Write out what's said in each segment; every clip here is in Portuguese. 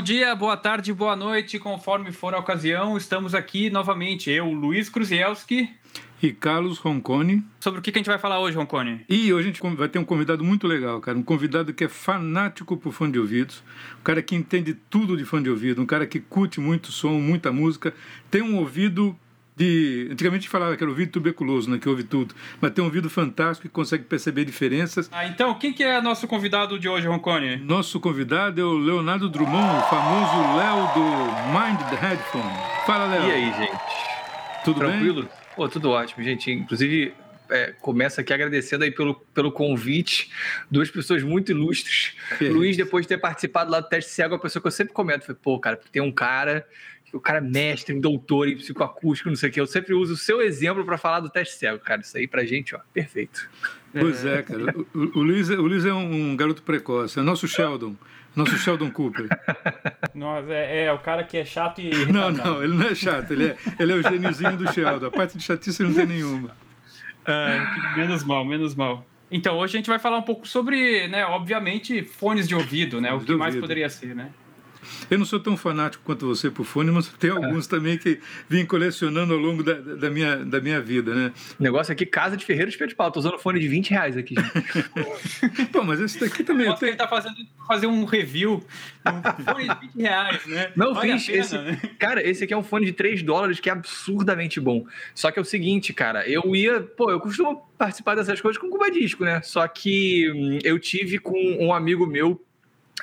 Bom dia, boa tarde, boa noite, conforme for a ocasião, estamos aqui novamente, eu, Luiz Kruzielski. E Carlos Roncone. Sobre o que a gente vai falar hoje, Roncone? E hoje a gente vai ter um convidado muito legal, cara. Um convidado que é fanático por fone de ouvidos. Um cara que entende tudo de fone de ouvido. Um cara que curte muito som, muita música. Tem um ouvido de. Antigamente falava que era ouvido tuberculoso, né? Que ouve tudo. Mas tem um ouvido fantástico e consegue perceber diferenças. Ah, então, quem que é nosso convidado de hoje, Roncone? Nosso convidado é o Leonardo Drummond, o famoso Léo do Mind the Headphone. Fala, Léo. E aí, gente? Tudo Tranquilo? bem? Pô, tudo ótimo, gente. Inclusive, é, começo aqui agradecendo aí pelo, pelo convite. Duas pessoas muito ilustres. Que Luiz, depois de ter participado lá do teste cego, é uma pessoa que eu sempre comento. Falei, pô, cara, porque tem um cara, que o cara é mestre, um doutor em psicoacústico, não sei o quê. Eu sempre uso o seu exemplo para falar do teste cego, cara. Isso aí pra gente, ó, perfeito. Pois é, cara. O, o- Luiz, é- o Luiz é um, garoto precoce. É nosso Sheldon. Nosso Sheldon Cooper. Nossa, é, é o cara que é chato e. Não, não, ele não é chato. Ele é, ele é o gêniozinho do Sheldon. A parte de chatice não tem nenhuma. Ah, menos mal, menos mal. Então, hoje a gente vai falar um pouco sobre, né, obviamente, fones de ouvido, né? O que mais poderia ser, né? Eu não sou tão fanático quanto você por fone, mas tem alguns também que vim colecionando ao longo da, da, minha, da minha vida, né? O negócio aqui, casa de ferreiro de pé de pau. Tô usando fone de 20 reais aqui, gente. Pô, mas esse daqui também eu tenho. tá fazendo fazer um review um fone de 20 reais, né? Não, Vale fiz. pena, esse, né? Cara, esse aqui é um fone de 3 dólares que é absurdamente bom. Só que é o seguinte, cara, eu ia. Pô, eu costumo participar dessas coisas com Cuba Disco, né? Só que hum, eu tive com um amigo meu.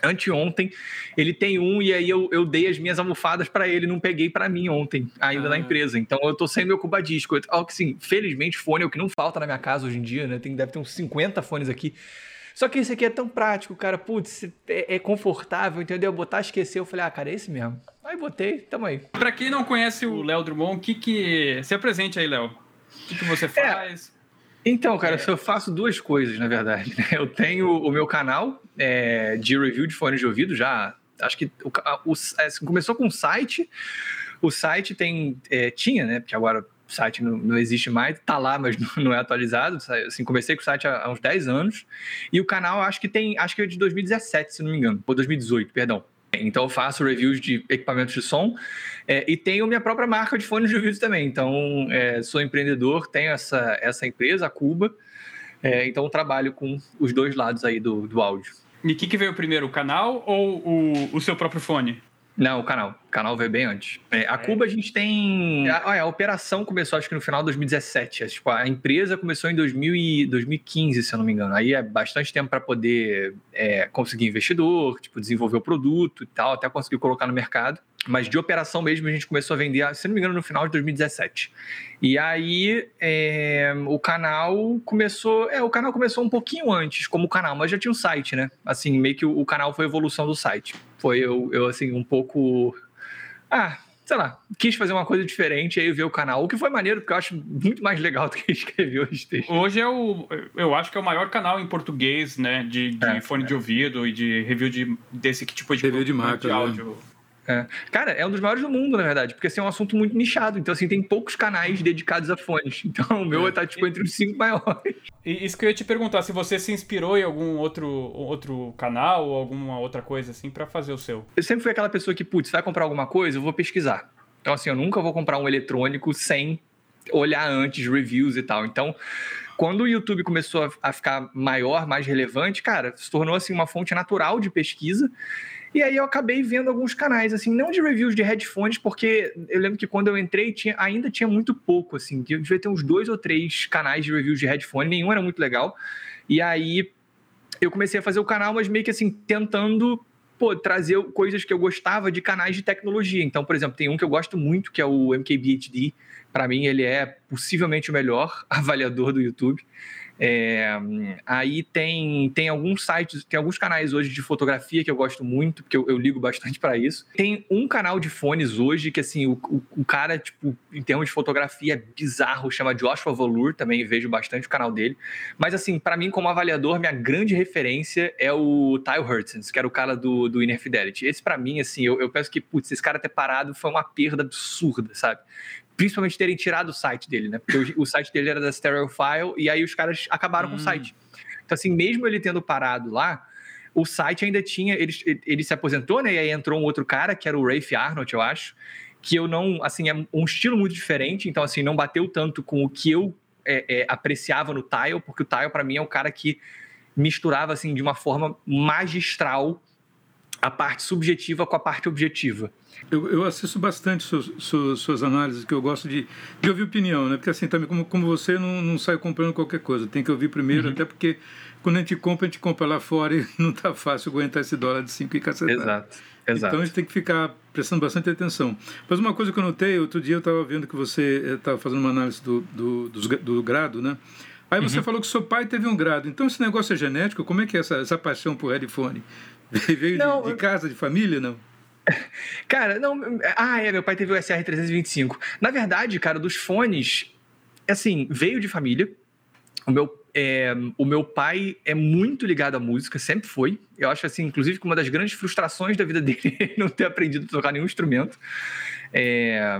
Anteontem, ele tem um e aí eu, eu dei as minhas almofadas pra ele, não peguei pra mim ontem, ainda Ah. na empresa. Então eu tô sem meu Cuba Disco. Eu- Ó, que sim, felizmente fone é o que não falta na minha casa hoje em dia, né? Tem, deve ter uns 50 fones aqui. Só que esse aqui é tão prático, cara. Putz, é, é confortável, entendeu? Botar, esquecer. Eu falei, ah, cara, é esse mesmo. Aí botei, tamo aí. Pra quem não conhece o Léo Drummond, o que que... Se apresente aí, Léo. O que, que você faz? Então, cara, eu faço duas coisas, na verdade. né? Eu tenho o meu canal é, de review de fones de ouvido, já. Acho que o, o- é, começou com um site. O site tem. é, tinha, né? Porque agora o site não, não existe mais, tá lá, mas não, não é atualizado. Assim, comecei com o site há, há uns 10 anos. E o canal acho que tem. Acho que é de 2017, se não me engano. Ou 2018, perdão. Então eu faço reviews de equipamentos de som é, e tenho minha própria marca de fones de ouvido também. Então é, sou empreendedor, tenho essa, essa empresa, a Cuba. É, então trabalho com os dois lados aí do, do áudio. E o que, que veio primeiro, o canal ou o, o seu próprio fone? Não, o canal. O canal veio bem antes. É, a Cuba a gente tem. A, olha, a operação começou acho que no final de 2017. É, tipo, a empresa começou em 2000 e 2015, se eu não me engano. Aí é bastante tempo para poder é, conseguir investidor, tipo, desenvolver o produto e tal, até conseguir colocar no mercado. Mas de operação mesmo a gente começou a vender, se não me engano, no final de 2017. E aí é, o canal começou. É, o canal começou um pouquinho antes, como canal, mas já tinha um site, né? Assim, meio que o, o canal foi a evolução do site. Foi eu, eu assim, um pouco. Ah, sei lá, quis fazer uma coisa diferente, aí ver o canal, o que foi maneiro, porque eu acho muito mais legal do que escrever os textos. Hoje é o, eu acho que é o maior canal em português, né, de, de É, fone de ouvido e de review de, desse tipo de, Review de marca, né? Áudio. Cara, é um dos maiores do mundo, na verdade, porque assim, é um assunto muito nichado. Então, assim, tem poucos canais dedicados a fones. Então, o meu É. tá, tipo, entre os cinco maiores. E isso que eu ia te perguntar, se você se inspirou em algum outro, outro canal ou alguma outra coisa assim pra fazer o seu. Eu sempre fui aquela pessoa que, putz, vai comprar alguma coisa, eu vou pesquisar. Então, assim, eu nunca vou comprar um eletrônico sem olhar antes reviews e tal. Então, quando o YouTube começou a, a ficar maior, mais relevante, cara, se tornou, assim, uma fonte natural de pesquisa. E aí eu acabei vendo alguns canais, assim, não de reviews de headphones, porque eu lembro que quando eu entrei tinha, ainda tinha muito pouco, assim, eu devia ter uns dois ou três canais de reviews de headphone, nenhum era muito legal. E aí eu comecei a fazer o canal, mas meio que assim, tentando pô, trazer coisas que eu gostava de canais de tecnologia. Então, por exemplo, tem um que eu gosto muito, que é o MKBHD. Para mim, ele é possivelmente o melhor avaliador do YouTube. É, aí tem, tem alguns sites, tem alguns canais hoje de fotografia que eu gosto muito, porque eu, eu ligo bastante para isso. Tem um canal de fones hoje que, assim, o, o, o, cara, tipo, em termos de fotografia, é bizarro, chama Joshua Volur, também vejo bastante o canal dele. Mas, assim, para mim, como avaliador, minha grande referência é o Tyle Hurtons, que era o cara do, do Inner Fidelity. Esse, para mim, assim, eu, eu penso que, putz, esse cara ter parado foi uma perda absurda, sabe? Principalmente terem tirado o site dele, né? Porque o, o site dele era da Stereophile e aí os caras acabaram hum. com o site. Então, assim, mesmo ele tendo parado lá, o site ainda tinha. Ele, ele se aposentou, né? E aí entrou um outro cara, que era o Rafe Arnold, eu acho. Que eu não. Assim, é um estilo muito diferente. Então, assim, não bateu tanto com o que eu é, é, apreciava no Tile, porque o Tile, para mim, é o cara que misturava, assim, de uma forma magistral a parte subjetiva com a parte objetiva. Eu, eu assisto bastante suas, suas, suas, análises, que eu gosto de, de ouvir opinião, né? Porque assim, também como, como você não, não sai comprando qualquer coisa, tem que ouvir primeiro, uhum. até porque quando a gente compra, a gente compra lá fora e não tá fácil aguentar esse dólar de 5 e cacetada. Exato, exato. Então a gente tem que ficar prestando bastante atenção. Mas uma coisa que eu notei, outro dia eu estava vendo que você estava eh, fazendo uma análise do, do, do, do grado, né? Aí você uhum. falou que seu pai teve um grado. Então esse negócio é genético? Como é que é essa, essa paixão por headphone? Veio não, de, de, casa, de família, não? Cara, não. Ah, é, meu pai teve o SR325. Na verdade, cara, dos fones, assim, veio de família. O meu, é, o meu pai é muito ligado à música, sempre foi. Eu acho, assim, inclusive, que uma das grandes frustrações da vida dele é não ter aprendido a tocar nenhum instrumento. É,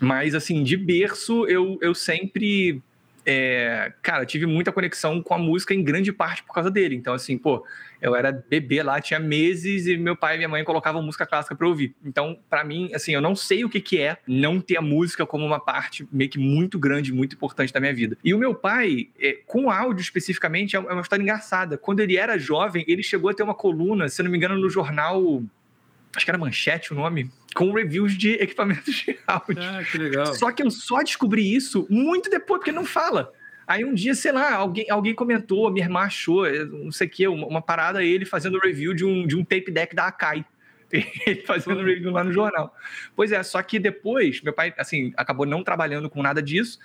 mas, assim, de berço, eu, eu sempre é, cara, tive muita conexão com a música em grande parte por causa dele. Então, assim, pô, eu era bebê lá, tinha meses e meu pai e minha mãe colocavam música clássica para ouvir. Então, para mim, assim, eu não sei o que, que é não ter a música como uma parte meio que muito grande, muito importante da minha vida. E o meu pai, é, com áudio especificamente, é uma história engraçada. Quando ele era jovem, ele chegou a ter uma coluna, se não me engano, no jornal acho que era Manchete o nome, com reviews de equipamentos de áudio. Ah, que legal. Só que eu só descobri isso muito depois, porque não fala. Aí um dia, sei lá, alguém, alguém comentou, minha irmã achou, não sei o que, uma, uma, parada ele fazendo review de um, de um tape deck da Akai. Ele fazendo review lá no jornal. Pois é, só que depois, meu pai, assim, acabou não trabalhando com nada disso.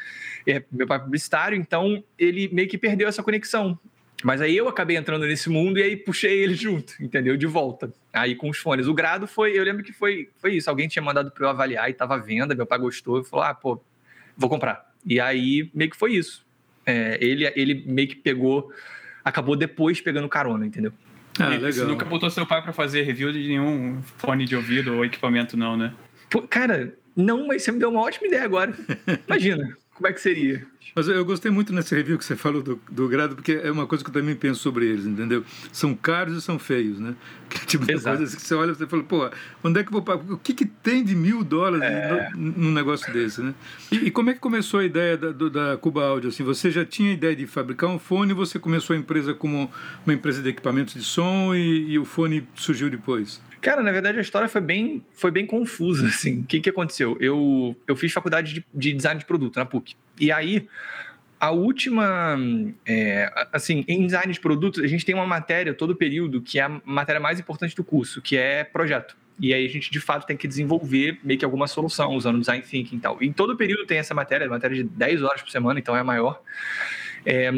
É, meu pai é publicitário, então ele meio que perdeu essa conexão. Mas aí eu acabei entrando nesse mundo e aí puxei ele junto, entendeu? De volta. Aí com os fones. O grado foi, eu lembro que foi, foi isso. Alguém tinha mandado para eu avaliar e tava à venda, meu pai gostou e falou: ah, pô, vou comprar. E aí meio que foi isso. É, ele, ele meio que pegou, acabou depois pegando carona, entendeu? Ah, legal. Você nunca botou seu pai para fazer review de nenhum fone de ouvido ou equipamento, não, né? Pô, cara, não, mas você me deu uma ótima ideia agora. Imagina como é que seria. Mas eu gostei muito nesse review que você falou do, do grado, porque é uma coisa que eu também penso sobre eles, entendeu? São caros e são feios, né? Que tipo de coisas que você olha e você fala, pô, onde é que eu vou pagar? O que, que tem de mil dólares é... num negócio desse, né? E, e, como é que começou a ideia da, do, da Cuba Audio? Assim, você já tinha a ideia de fabricar um fone, você começou a empresa como uma empresa de equipamentos de som e, e o fone surgiu depois? Cara, na verdade a história foi bem, foi bem confusa, assim. O que, que aconteceu? Eu, eu fiz faculdade de, de design de produto na PUC. E aí, a última, é, assim, em design de produtos, a gente tem uma matéria todo período que é a matéria mais importante do curso, que é projeto. E aí a gente, de fato, tem que desenvolver meio que alguma solução usando design thinking e tal. E em todo período tem essa matéria, matéria de 10 horas por semana, então é maior. É,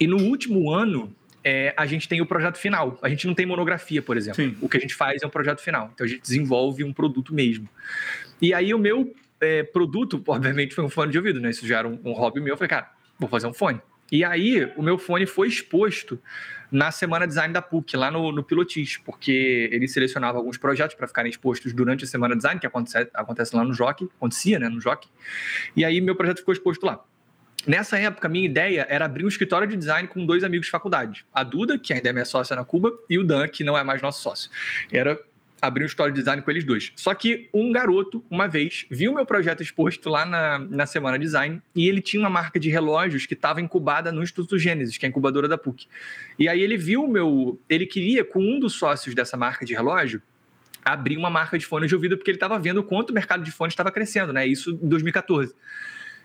e no último ano, é, a gente tem o projeto final. A gente não tem monografia, por exemplo. Sim. O que a gente faz é um projeto final. Então a gente desenvolve um produto mesmo. E aí o meu é, produto, obviamente, foi um fone de ouvido, né? Isso já era um, um hobby meu. Eu falei, cara, vou fazer um fone. E aí o meu fone foi exposto na Semana Design da PUC, lá no, no Pilotis, porque ele selecionava alguns projetos para ficarem expostos durante a Semana Design, que acontece, acontece lá no Jockey, acontecia, né, no Jockey. E aí meu projeto ficou exposto lá. Nessa época, minha ideia era abrir um escritório de design com dois amigos de faculdade. A Duda, que ainda é minha sócia na Cuba, e o Dan, que não é mais nosso sócio. Era abrir um escritório de design com eles dois. Só que um garoto, uma vez, viu meu projeto exposto lá na, na Semana Design e ele tinha uma marca de relógios que estava incubada no Instituto Gênesis, que é a incubadora da PUC. E aí ele viu o meu... Ele queria, com um dos sócios dessa marca de relógio, abrir uma marca de fone de ouvido, porque ele estava vendo o quanto o mercado de fones estava crescendo, né? Isso em 2014.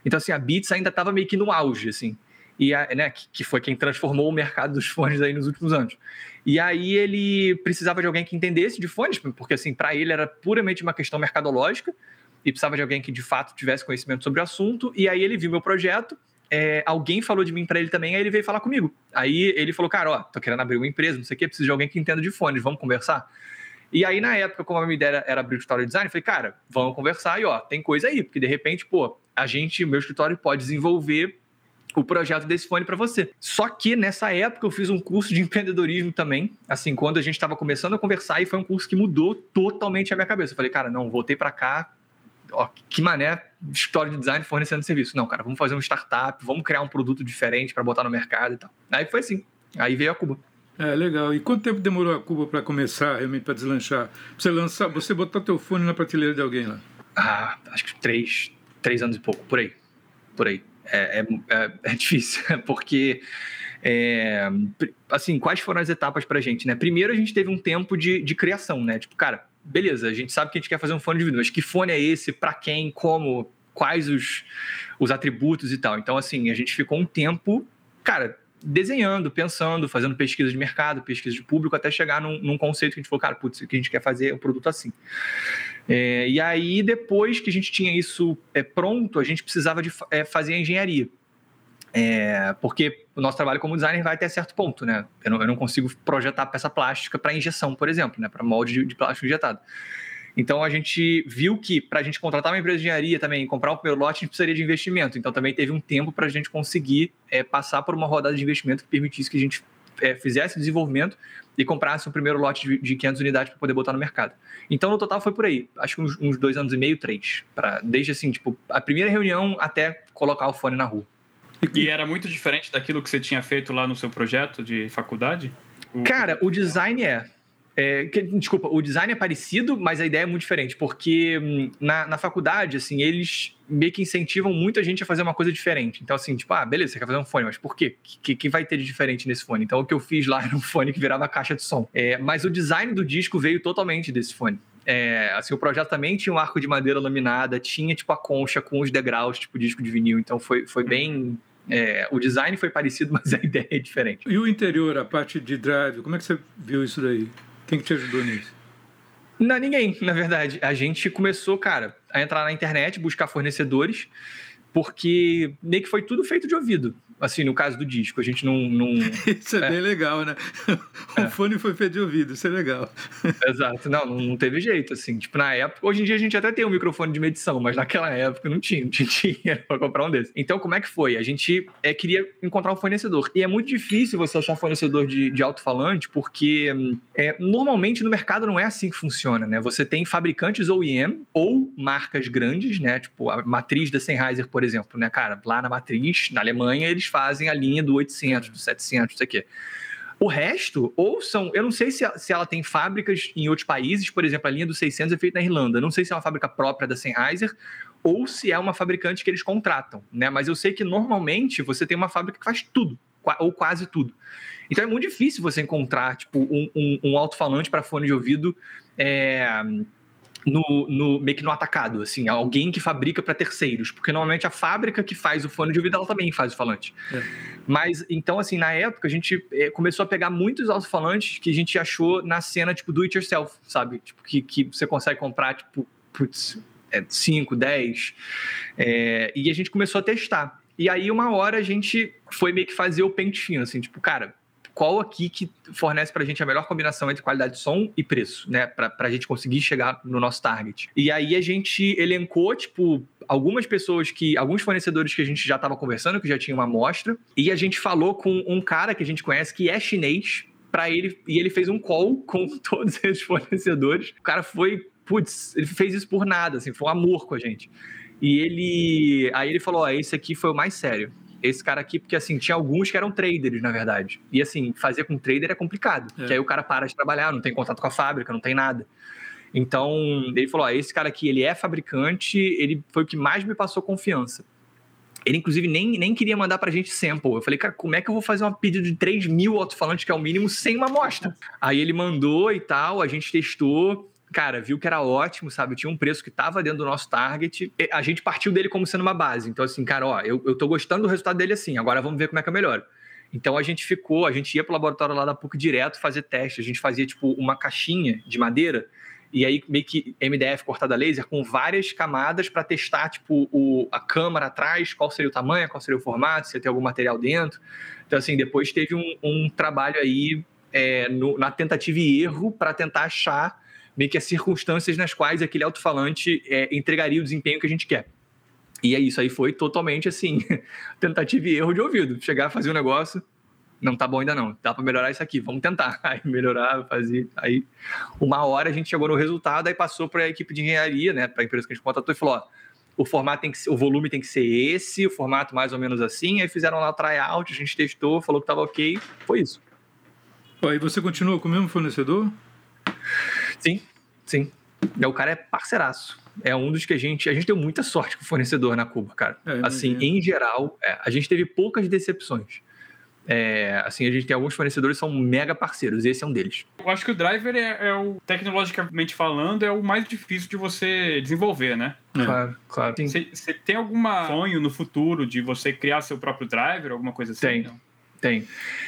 Então, assim, a Beats ainda estava meio que no auge, assim. E a, né, que, foi quem transformou o mercado dos fones aí nos últimos anos. E aí ele precisava de alguém que entendesse de fones, porque assim, para ele era puramente uma questão mercadológica e precisava de alguém que de fato tivesse conhecimento sobre o assunto. E aí ele viu meu projeto, é, alguém falou de mim para ele também, aí ele veio falar comigo. Aí ele falou, cara, ó, tô querendo abrir uma empresa, não sei o quê, preciso de alguém que entenda de fones, vamos conversar? E aí, na época, como a minha ideia era abrir o de design, eu falei, cara, vamos conversar e ó, tem coisa aí, porque de repente, pô, a gente, meu escritório pode desenvolver o projeto desse fone para você. Só que nessa época eu fiz um curso de empreendedorismo também, assim, quando a gente estava começando a conversar, e foi um curso que mudou totalmente a minha cabeça. Eu falei, cara, não, voltei para cá, ó, que mané história de design fornecendo serviço. Não, cara, vamos fazer um startup, vamos criar um produto diferente para botar no mercado e tal. Aí foi assim, aí veio a Cuba. É, legal. E quanto tempo demorou a Cuba para começar, realmente, para deslanchar? Você lançar, você botar teu fone na prateleira de alguém lá? Ah, acho que três, três anos e pouco, por aí. Por aí. É, é, é, é difícil, porque... É, assim, quais foram as etapas pra gente, né? Primeiro, a gente teve um tempo de, de criação, né? Tipo, cara, beleza, a gente sabe que a gente quer fazer um fone de vídeo, mas que fone é esse, para quem, como, quais os, os atributos e tal. Então, assim, a gente ficou um tempo, cara, desenhando, pensando, fazendo pesquisa de mercado, pesquisa de público, até chegar num, num conceito que a gente falou, cara, putz, o que a gente quer fazer é um produto assim. É, e aí, depois que a gente tinha isso é, pronto, a gente precisava de é, fazer a engenharia. É, porque o nosso trabalho como designer vai até certo ponto, né? Eu não, eu não consigo projetar peça plástica para injeção, por exemplo, né? Para molde de, de, plástico injetado. Então a gente viu que para a gente contratar uma empresa de engenharia também, comprar o primeiro lote, a gente precisaria de investimento. Então também teve um tempo para a gente conseguir é, passar por uma rodada de investimento que permitisse que a gente é, fizesse desenvolvimento e comprasse o primeiro lote de, de 500 unidades para poder botar no mercado. Então no total foi por aí, acho que uns, uns dois anos e meio, três, para desde assim tipo a primeira reunião até colocar o fone na rua. E era muito diferente daquilo que você tinha feito lá no seu projeto de faculdade? Cara, o design é. É que, desculpa, o design é parecido, mas a ideia é muito diferente, porque hum, na, na faculdade, assim, eles meio que incentivam muito a gente a fazer uma coisa diferente. Então, assim, tipo, ah, beleza, você quer fazer um fone, mas por quê? O que, que vai ter de diferente nesse fone? Então, o que eu fiz lá era um fone que virava caixa de som. É, mas o design do disco veio totalmente desse fone. É, assim, o projeto também tinha um arco de madeira laminada, tinha, tipo, a concha com os degraus, tipo, disco de vinil. Então, foi, foi bem é, o design foi parecido, mas a ideia é diferente. E o interior, a parte de drive, como é que você viu isso daí? Quem que te ajudou nisso? Não, ninguém, na verdade. A gente começou, cara, a entrar na internet, buscar fornecedores, porque meio que foi tudo feito de ouvido assim, no caso do disco, a gente não. não isso é, é, bem legal, né? O é. fone foi feito de ouvido, isso é legal. Exato, não, não teve jeito, assim. Tipo, na época, hoje em dia a gente até tem um microfone de medição, mas naquela época não tinha, não tinha dinheiro pra comprar um desse. Então, como é que foi? A gente é, queria encontrar um fornecedor. E é muito difícil você achar um fornecedor de, de alto-falante, porque é, normalmente no mercado não é assim que funciona, né? Você tem fabricantes OEM ou marcas grandes, né? Tipo, a matriz da Sennheiser, por exemplo, né, cara? Lá na matriz, na Alemanha, eles fazem a linha do 800, do 700, isso aqui. O resto, ou são. Eu não sei se, se ela tem fábricas em outros países, por exemplo, a linha do 600 é feita na Irlanda. Não sei se é uma fábrica própria da Sennheiser ou se é uma fabricante que eles contratam, né? Mas eu sei que normalmente você tem uma fábrica que faz tudo, ou quase tudo. Então é muito difícil você encontrar tipo, um, um, um alto-falante para fone de ouvido. É, no, no, meio que no atacado, assim, alguém que fabrica para terceiros, porque normalmente a fábrica que faz o fone de ouvido, ela também faz o falante. É. Mas, então, assim, na época, a gente é, começou a pegar muitos alto-falantes que a gente achou na cena, tipo, do it yourself, sabe? Tipo, que, que você consegue comprar, tipo, putz, 5, é, 10, é, e a gente começou a testar. E aí, uma hora, a gente foi meio que fazer o pente fino, assim, tipo, cara, qual aqui que fornece para a gente a melhor combinação entre qualidade de som e preço, né? Para a gente conseguir chegar no nosso target. E aí a gente elencou, tipo, algumas pessoas que. alguns fornecedores que a gente já estava conversando, que já tinha uma amostra, e a gente falou com um cara que a gente conhece que é chinês. Para ele, e ele fez um call com todos esses fornecedores. O cara foi, putz, ele fez isso por nada, assim, foi um amor com a gente. E ele. Aí ele falou: Ó, esse aqui foi o mais sério esse cara aqui, porque assim, tinha alguns que eram traders, na verdade. E assim, fazer com trader é complicado. É. Porque aí o cara para de trabalhar, não tem contato com a fábrica, não tem nada. Então, ele falou: ó, esse cara aqui, ele é fabricante, ele foi o que mais me passou confiança. Ele, inclusive, nem, nem queria mandar pra gente sample. Eu falei, cara, como é que eu vou fazer um pedido de 3 mil alto-falantes, que é o mínimo, sem uma amostra? Aí ele mandou e tal, a gente testou cara, viu que era ótimo, sabe? Tinha um preço que estava dentro do nosso target. A gente partiu dele como sendo uma base. Então, assim, cara, ó, eu, eu tô gostando do resultado dele assim, agora vamos ver como é que é melhor. Então a gente ficou, a gente ia pro laboratório lá da PUC direto fazer teste. A gente fazia, tipo, uma caixinha de madeira e aí meio que MDF cortada a laser com várias camadas para testar, tipo, o, a câmara atrás, qual seria o tamanho, qual seria o formato, se ia ter algum material dentro. Então, assim, depois teve um, um trabalho aí é, no, na tentativa e erro para tentar achar meio que as circunstâncias nas quais aquele alto-falante é, entregaria o desempenho que a gente quer. E é isso aí foi totalmente assim, tentativa e erro de ouvido. Chegar a fazer um negócio, não tá bom ainda não, dá para melhorar isso aqui, vamos tentar. Aí melhorar, fazer. Aí uma hora a gente chegou no resultado, aí passou para a equipe de engenharia, né, para a empresa que a gente contratou e falou: ó, o formato tem que ser, o volume tem que ser esse, o formato mais ou menos assim. Aí fizeram lá o tryout, a gente testou, falou que tava ok, foi isso. E você continua com o mesmo fornecedor? Sim, sim. O cara é parceiraço. É um dos que a gente. A gente deu muita sorte com o fornecedor na Cuba, cara. É, assim, em geral, é, a gente teve poucas decepções. É, assim, a gente tem alguns fornecedores que são mega parceiros, e esse é um deles. Eu acho que o driver é, é o, tecnologicamente falando, é o mais difícil de você desenvolver, né? É. Claro, claro. Você tem algum sonho no futuro de você criar seu próprio driver, alguma coisa assim? Tem. Não?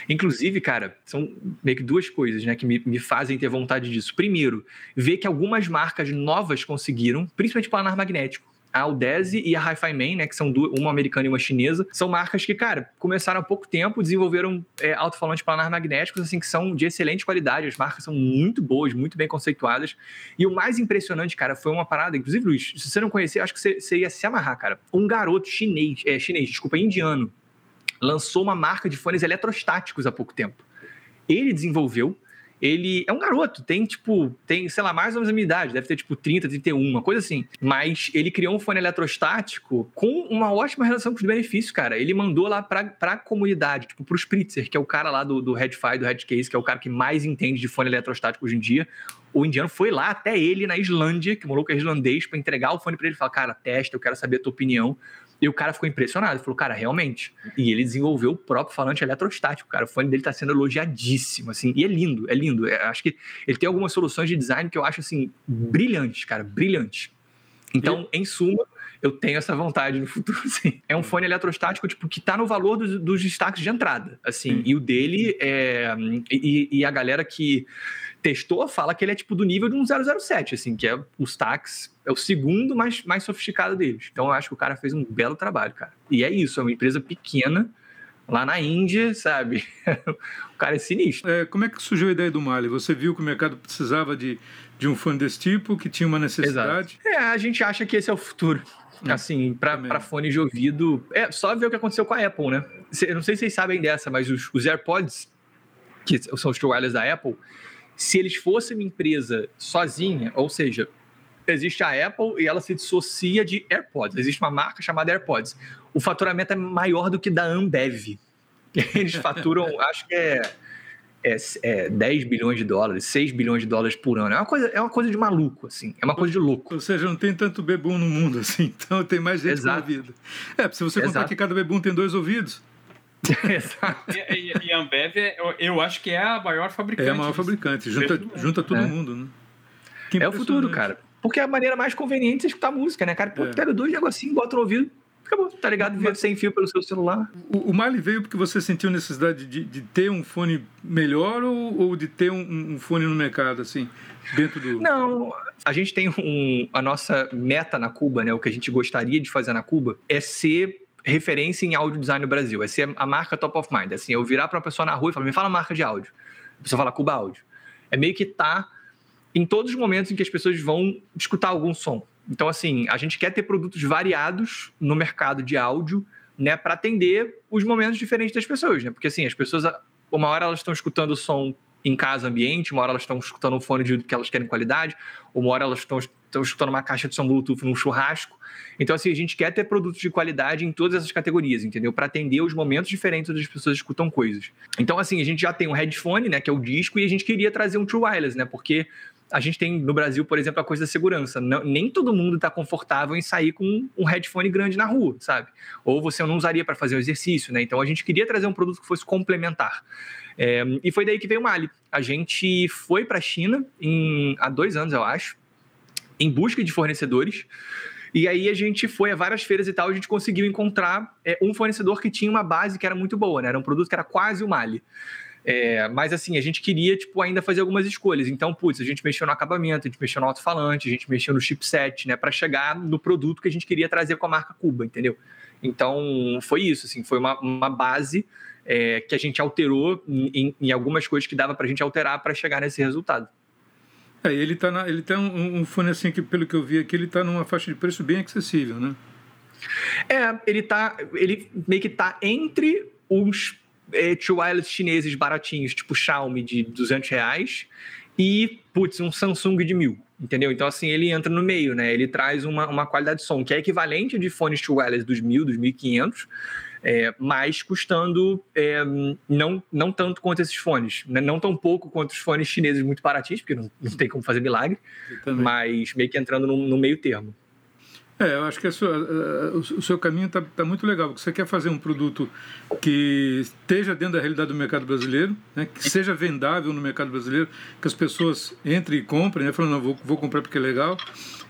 Inclusive, cara, são meio que duas coisas né, que me, me fazem ter vontade disso. Primeiro, ver que algumas marcas novas conseguiram, principalmente planar magnético. A Audeze e a Hi-Fi Man, né, que são duas, uma americana e uma chinesa, são marcas que, cara, começaram há pouco tempo, desenvolveram é, alto-falantes planar magnéticos, assim, que são de excelente qualidade. As marcas são muito boas, muito bem conceituadas. E o mais impressionante, cara, foi uma parada, inclusive, Luiz, se você não conhecer, acho que você, você ia se amarrar, cara. Um garoto chinês, é, chinês, desculpa, indiano, lançou uma marca de fones eletrostáticos há pouco tempo. Ele desenvolveu, ele é um garoto, tem tipo, tem, sei lá, mais ou menos a minha idade, deve ter tipo 30, 31, uma coisa assim. Mas ele criou um fone eletrostático com uma ótima relação com os benefícios, cara. Ele mandou lá pra, pra comunidade, tipo, pro Spritzer, que é o cara lá do, do Headfy, do Headcase, que é o cara que mais entende de fone eletrostático hoje em dia. O indiano foi lá até ele na Islândia, que o maluco é islandês, para entregar o fone para ele e falar: Cara, testa, eu quero saber a tua opinião. E o cara ficou impressionado, falou, cara, realmente. E ele desenvolveu o próprio falante eletrostático, cara. O fone dele tá sendo elogiadíssimo, assim. E é lindo, é lindo. É, acho que ele tem algumas soluções de design que eu acho, assim, brilhantes, cara, brilhantes. Então, e... em suma, eu tenho essa vontade no futuro, sim. É um fone eletrostático, tipo, que tá no valor dos, dos destaques de entrada, assim. E o dele é... E, e a galera que testou fala que ele é tipo do nível de um 007, assim, que é os tax, é o segundo mais, mais sofisticado deles. Então eu acho que o cara fez um belo trabalho, cara. E é isso, é uma empresa pequena, lá na Índia, sabe? o cara é sinistro. É, como é que surgiu a ideia do Mali? Você viu que o mercado precisava de, de um fone desse tipo, que tinha uma necessidade? Exato. É, a gente acha que esse é o futuro. Hum, assim, para fone de ouvido. É só ver o que aconteceu com a Apple, né? Eu não sei se vocês sabem dessa, mas os, os AirPods, que são os wireless da Apple, se eles fossem uma empresa sozinha, ou seja, existe a Apple e ela se dissocia de AirPods. Existe uma marca chamada AirPods. O faturamento é maior do que da Ambev. Eles faturam, acho que é, é, é 10 bilhões de dólares, 6 bilhões de dólares por ano. É uma coisa, é uma coisa de maluco, assim. É uma coisa de louco. Ou seja, não tem tanto bebum no mundo assim, então tem mais gente Exato. com ouvido. É, se você contar que cada bebum tem dois ouvidos. Exato. E, e, a Ambev, eu, eu, acho que é a maior fabricante. É a maior fabricante, junta, junta todo é. mundo, né? é o futuro, cara. Porque é a maneira mais conveniente de escutar música, né, cara? Pô, é. pega dois negocinhos, bota no ouvido, acabou, tá ligado? Mas, sem fio pelo seu celular. O, o Mali veio porque você sentiu necessidade de, de ter um fone melhor ou, ou de ter um, um, fone no mercado, assim, dentro do. Não, a gente tem um. A nossa meta na Cuba, né? O que a gente gostaria de fazer na Cuba é ser referência em áudio design no Brasil. Essa é a marca top of mind. Assim, eu virar para uma pessoa na rua e falar, me fala marca de áudio. A pessoa fala Cuba Áudio. É meio que tá em todos os momentos em que as pessoas vão escutar algum som. Então, assim, a gente quer ter produtos variados no mercado de áudio, né, para atender os momentos diferentes das pessoas, né? Porque assim, as pessoas, uma hora elas estão escutando o som em casa ambiente, uma hora elas estão escutando um fone de que elas querem qualidade, uma hora elas estão, estão escutando uma caixa de som Bluetooth num churrasco. Então, assim, a gente quer ter produtos de qualidade em todas essas categorias, entendeu? Para atender os momentos diferentes onde as pessoas escutam coisas. Então, assim, a gente já tem um headphone, né, que é o disco, e a gente queria trazer um True Wireless, né? Porque a gente tem no Brasil, por exemplo, a coisa da segurança. Não, nem todo mundo está confortável em sair com um headphone grande na rua, sabe? Ou você não usaria para fazer o exercício, né? Então a gente queria trazer um produto que fosse complementar. É, e foi daí que veio o Mali. A gente foi para a China em, há dois anos, eu acho, em busca de fornecedores. E aí a gente foi a várias feiras e tal, a gente conseguiu encontrar é, um fornecedor que tinha uma base que era muito boa, né? Era um produto que era quase o Mali. É, mas assim, a gente queria, tipo, ainda fazer algumas escolhas. Então, putz, a gente mexeu no acabamento, a gente mexeu no alto-falante, a gente mexeu no chipset, né? para chegar no produto que a gente queria trazer com a marca Cuba, entendeu? Então, foi isso, assim, foi uma, uma base é, que a gente alterou em, em, algumas coisas que dava pra gente alterar para chegar nesse resultado. É, ele tá na, ele tem um, um fone assim que, pelo que eu vi aqui, ele tá numa faixa de preço bem acessível, né? É, ele tá, ele meio que tá entre os é, wireless chineses baratinhos, tipo Xiaomi de 200 reais, e, putz, um Samsung de mil, entendeu? Então, assim, ele entra no meio, né? Ele traz uma, uma qualidade de som que é equivalente de fones wireless dos mil, dos 1500, é, mas custando é, não, não tanto quanto esses fones, né? não tão pouco quanto os fones chineses muito baratinhos, porque não, não tem como fazer milagre, mas meio que entrando no, no meio termo. É, eu acho que sua, o seu caminho está tá muito legal, porque você quer fazer um produto que esteja dentro da realidade do mercado brasileiro, né, que seja vendável no mercado brasileiro, que as pessoas entrem e comprem, né, falando, não, vou, vou comprar porque é legal,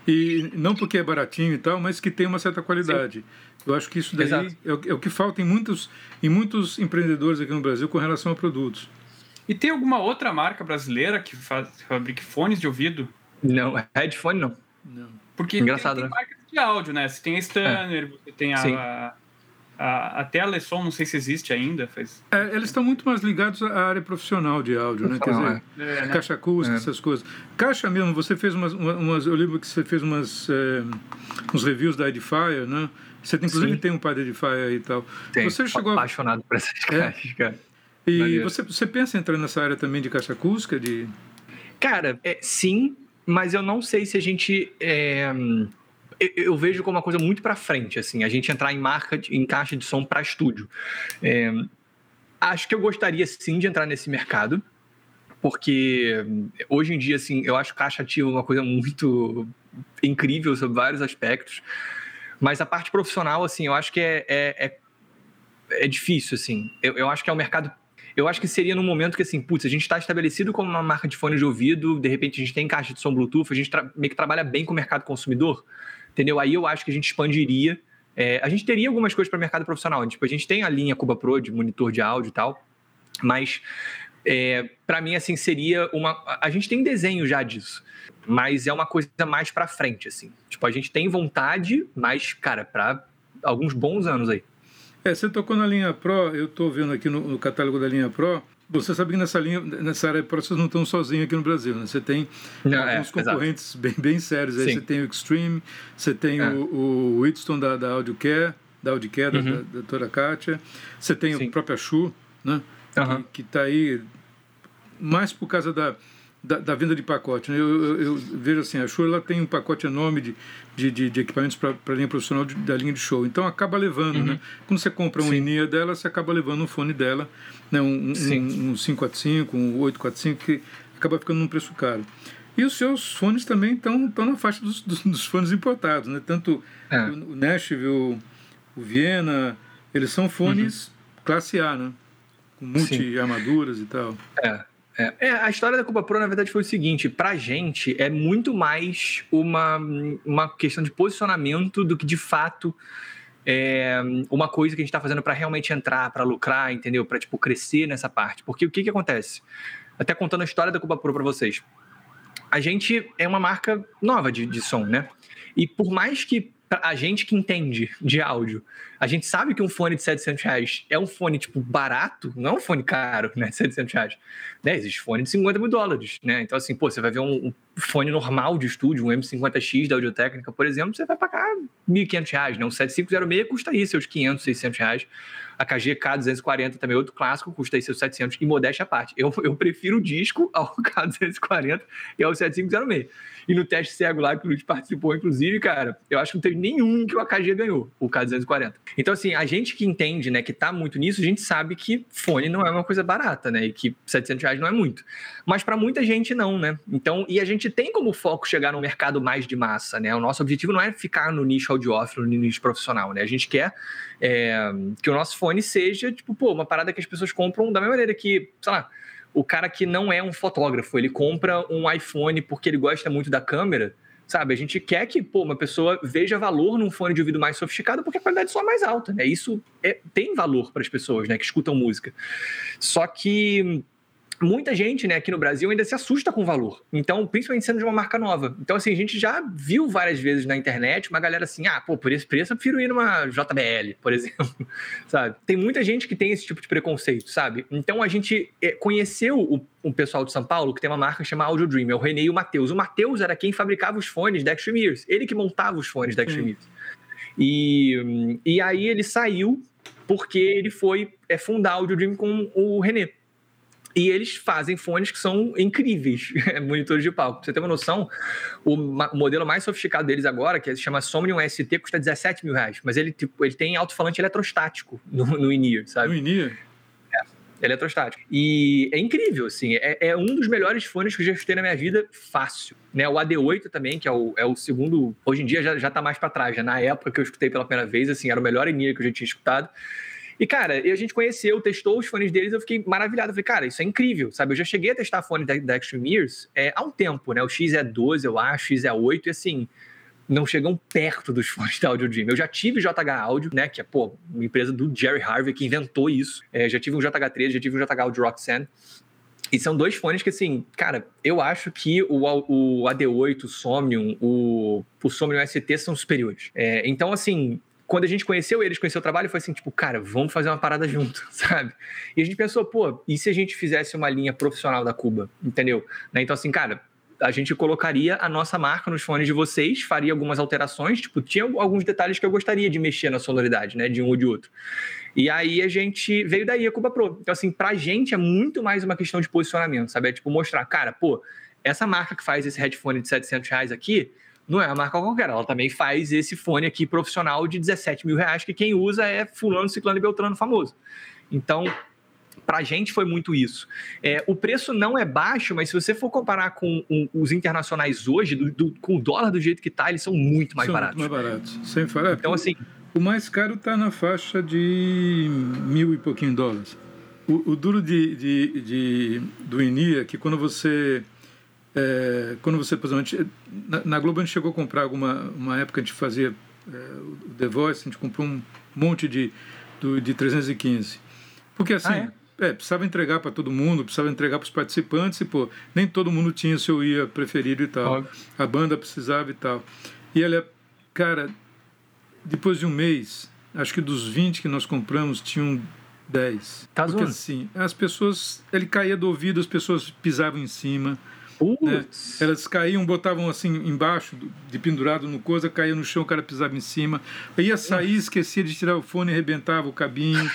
e não porque é baratinho e tal, mas que tem uma certa qualidade. Sim. Eu acho que isso daí é o, é o, que falta em muitos, em muitos empreendedores aqui no Brasil com relação a produtos. E tem alguma outra marca brasileira que faz, fabrique fones de ouvido? Não, headphone não. Não. Porque Engraçado, tem, tem né? marcas de áudio, né? Você tem a Stanner, é. você tem a, a, até a Lesson, não sei se existe ainda. Faz... É, eles estão muito mais ligados à área profissional de áudio, né? Quer dizer, é, né? caixa acústica, é. essas coisas. Caixa mesmo, você fez umas, umas. Eu lembro que você fez umas, é, uns reviews da Edifier, né? Você tem, inclusive Sim. tem um par de Edifier aí e tal. Tem, você chegou apaixonado por essas é? caixas, cara. E você, você pensa em entrar nessa área também de caixa acústica? De... Cara, é, sim, mas eu não sei se a gente. Eu, eu, vejo como uma coisa muito para frente, assim, a gente entrar em marca, de, em caixa de som para estúdio. É, acho que eu gostaria sim de entrar nesse mercado, porque hoje em dia, assim, eu acho caixa ativa uma coisa muito incrível sobre vários aspectos, mas a parte profissional, assim, eu acho que é, é, é, é difícil, assim. Eu, eu acho que é um mercado eu acho que seria num momento que, assim, putz, a gente está estabelecido como uma marca de fone de ouvido, de repente a gente tem caixa de som Bluetooth, a gente meio que trabalha bem com o mercado consumidor, entendeu? Aí eu acho que a gente expandiria. É, a gente teria algumas coisas para o mercado profissional. Tipo, a gente tem a linha Cuba Pro de monitor de áudio e tal, mas é, para mim, assim, seria uma. A gente tem desenho já disso, mas é uma coisa mais para frente, assim. Tipo, a gente tem vontade, mas, cara, para alguns bons anos aí. É, você tocou na linha Pro, eu estou vendo aqui no, no, catálogo da linha Pro. Você sabe que nessa linha, nessa área vocês não estão sozinhos aqui no Brasil, né? Você tem não, é, alguns é, concorrentes bem, bem sérios. Aí Sim. você tem o Extreme, você tem é. o, o Whitstone da, da Audiocare, da Audiocare, uhum. da, da doutora Kátia. Você tem Sim. o próprio Shu, né? Uhum. Que está aí mais por causa da, da, da, venda de pacote. Né? Eu, eu, eu, vejo assim, a Show ela tem um pacote enorme de, de, de, de equipamentos para a linha profissional de, da linha de show. Então acaba levando, uhum. né? Quando você compra um INEA dela, você acaba levando um fone dela, né? um, um, um 545, um 845, que acaba ficando num preço caro. E os seus fones também estão na faixa dos, dos, dos, fones importados, né? Tanto é. o, Nashville, o, o Viena, eles são fones uhum. classe A, né? Com multi-armaduras e tal. É. É, é, a história da Copa Pro, na verdade, foi o seguinte: pra gente é muito mais uma, uma questão de posicionamento do que de fato é uma coisa que a gente está fazendo para realmente entrar, para lucrar, entendeu? Para tipo, crescer nessa parte. Porque o que, que acontece? Até contando a história da Copa Pro para vocês. A gente é uma marca nova de, de som, né? E por mais que a gente que entende de áudio, a gente sabe que um fone de 700 reais é um fone, tipo, barato, não é um fone caro, né, 700 reais. Né, existe fone de 50 mil dólares, né, então assim, pô, você vai ver um, um fone normal de estúdio, um M50X da Audiotécnica, por exemplo, você vai pagar 1.500 reais, né, um 7506 custa aí seus 500, 600 reais. A KG K240 também é outro clássico, custa aí seus 700 e modéstia à parte. Eu, eu prefiro o disco ao K240 e ao 7506. E no teste cego lá que o Luiz participou, inclusive, cara, eu acho que não teve nenhum que o AKG ganhou, o K240. Então, assim, a gente que entende, né, que tá muito nisso, a gente sabe que fone não é uma coisa barata, né, e que 700 reais não é muito. Mas para muita gente não, né? Então, e a gente tem como foco chegar no mercado mais de massa, né? O nosso objetivo não é ficar no nicho audiófilo, no nicho profissional, né? A gente quer é, que o nosso fone seja, tipo, pô, uma parada que as pessoas compram da mesma maneira que, sei lá, o cara que não é um fotógrafo, ele compra um iPhone porque ele gosta muito da câmera, sabe? A gente quer que pô, uma pessoa veja valor num fone de ouvido mais sofisticado porque a qualidade só é mais alta, né? Isso é, tem valor para as pessoas, né, que escutam música. Só que muita gente, né, aqui no Brasil ainda se assusta com o valor. Então, principalmente sendo de uma marca nova. Então, assim, a gente já viu várias vezes na internet uma galera assim, ah, pô, por esse preço eu prefiro ir numa JBL, por exemplo, sabe? Tem muita gente que tem esse tipo de preconceito, sabe? Então, a gente é, conheceu o, o pessoal de São Paulo que tem uma marca chamada Audio Dream, é o René e o Matheus. O Matheus era quem fabricava os fones da Extreme Ears, ele que montava os fones da Extreme Ears. E, e aí ele saiu porque ele foi é, fundar o Audio Dream com o René. E eles fazem fones que são incríveis, monitores de palco. Pra você ter uma noção, o modelo mais sofisticado deles agora, que se chama Somnium ST, custa 17 mil reais. Mas ele, tipo, ele tem alto-falante eletrostático no, no in-ear, sabe? No in-ear? É, eletrostático. E é incrível, assim. É, é, um dos melhores fones que eu já escutei na minha vida, fácil. Né? O AD8 também, que é o, é o segundo... Hoje em dia já, já tá mais para trás, né? Na época que eu escutei pela primeira vez, assim, era o melhor in-ear que eu já tinha escutado. E, cara, a gente conheceu, testou os fones deles, eu fiquei maravilhado. Eu falei, cara, isso é incrível, sabe? Eu já cheguei a testar fone da, da Extreme Ears é, há um tempo, né? O X é 12, eu acho, o X é 8, e assim, não chegam perto dos fones da Audio Dream. Eu já tive JH Audio, né? Que é, pô, uma empresa do Jerry Harvey que inventou isso. É, já tive um JH3, já tive um JH Audio Roxanne. E são dois fones que, assim, cara, eu acho que o, o AD8, o Somnium, o, o Somnium ST são superiores. É, então, assim, quando a gente conheceu eles, conheceu o trabalho, foi assim, tipo, cara, vamos fazer uma parada junto, sabe? E a gente pensou, pô, e se a gente fizesse uma linha profissional da Cuba, entendeu? Né? Então, assim, cara, a gente colocaria a nossa marca nos fones de vocês, faria algumas alterações, tipo, tinha alguns detalhes que eu gostaria de mexer na sonoridade, né, de um ou de outro. E aí a gente veio daí a Cuba Pro. Então, assim, pra gente é muito mais uma questão de posicionamento, sabe? É tipo mostrar, cara, pô, essa marca que faz esse headphone de 700 reais aqui, não é uma marca qualquer, ela também faz esse fone aqui profissional de 17 mil reais, que quem usa é fulano, ciclano e beltrano famoso. Então, para a gente foi muito isso. É, o preço não é baixo, mas se você for comparar com um, os internacionais hoje, do, do, com o dólar do jeito que está, eles são muito mais são baratos. Muito mais baratos. Sem falar. Então, assim. O mais caro está na faixa de mil e pouquinho dólares. O, o duro de, de, de, do INIA, que quando você é, quando você, por exemplo, na, na, Globo a gente chegou a comprar alguma uma época a gente fazia é, o The Voice, a gente comprou um monte de, do, de 315. Porque assim, ah, é? é? precisava entregar para todo mundo, precisava entregar para os participantes e, pô, nem todo mundo tinha o seu ia preferido e tal. Óbvio. A banda precisava e tal. E ele, cara, depois de um mês, acho que dos 20 que nós compramos, tinham 10. Tá Porque zoando. assim, as pessoas, ele caía do ouvido, as pessoas pisavam em cima. Né? Elas caíam, botavam assim embaixo, de pendurado no coisa, caía no chão, o cara pisava em cima. Ia sair, esquecia de tirar o fone, arrebentava o cabinho.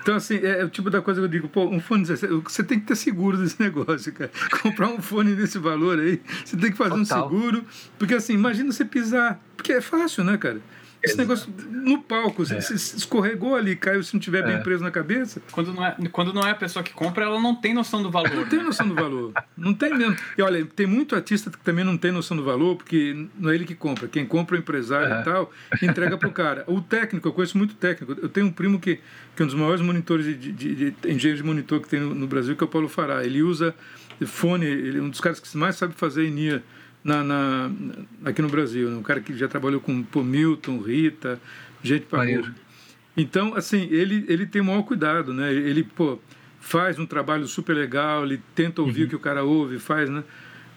Então, assim, é, é, o tipo da coisa que eu digo, pô, um fone, você tem que ter seguro desse negócio, cara. Comprar um fone desse valor aí, você tem que fazer Total. um seguro. Porque, assim, imagina você pisar. Porque é fácil, né, cara? Esse negócio no palco, é. escorregou ali, caiu se não tiver bem é. preso na cabeça. Quando não, é, quando não é a pessoa que compra, ela não tem noção do valor. Não tem noção do valor. Não tem mesmo. E olha, tem muito artista que também não tem noção do valor, porque não é ele que compra. Quem compra é o empresário é. e tal, entrega pro cara. O técnico, eu conheço muito técnico. Eu tenho um primo que, que é um dos maiores monitores de, de, de, de engenheiros de monitor que tem no, no, Brasil, que é o Paulo Fará. Ele usa fone, ele é um dos caras que mais sabe fazer ENIA na, na, aqui no Brasil. Né? Um cara que já trabalhou com pô, Milton, Rita, gente para Então, assim, ele, ele tem o maior cuidado, né? Ele, pô, faz um trabalho super legal, ele tenta ouvir uhum. o que o cara ouve, faz, né?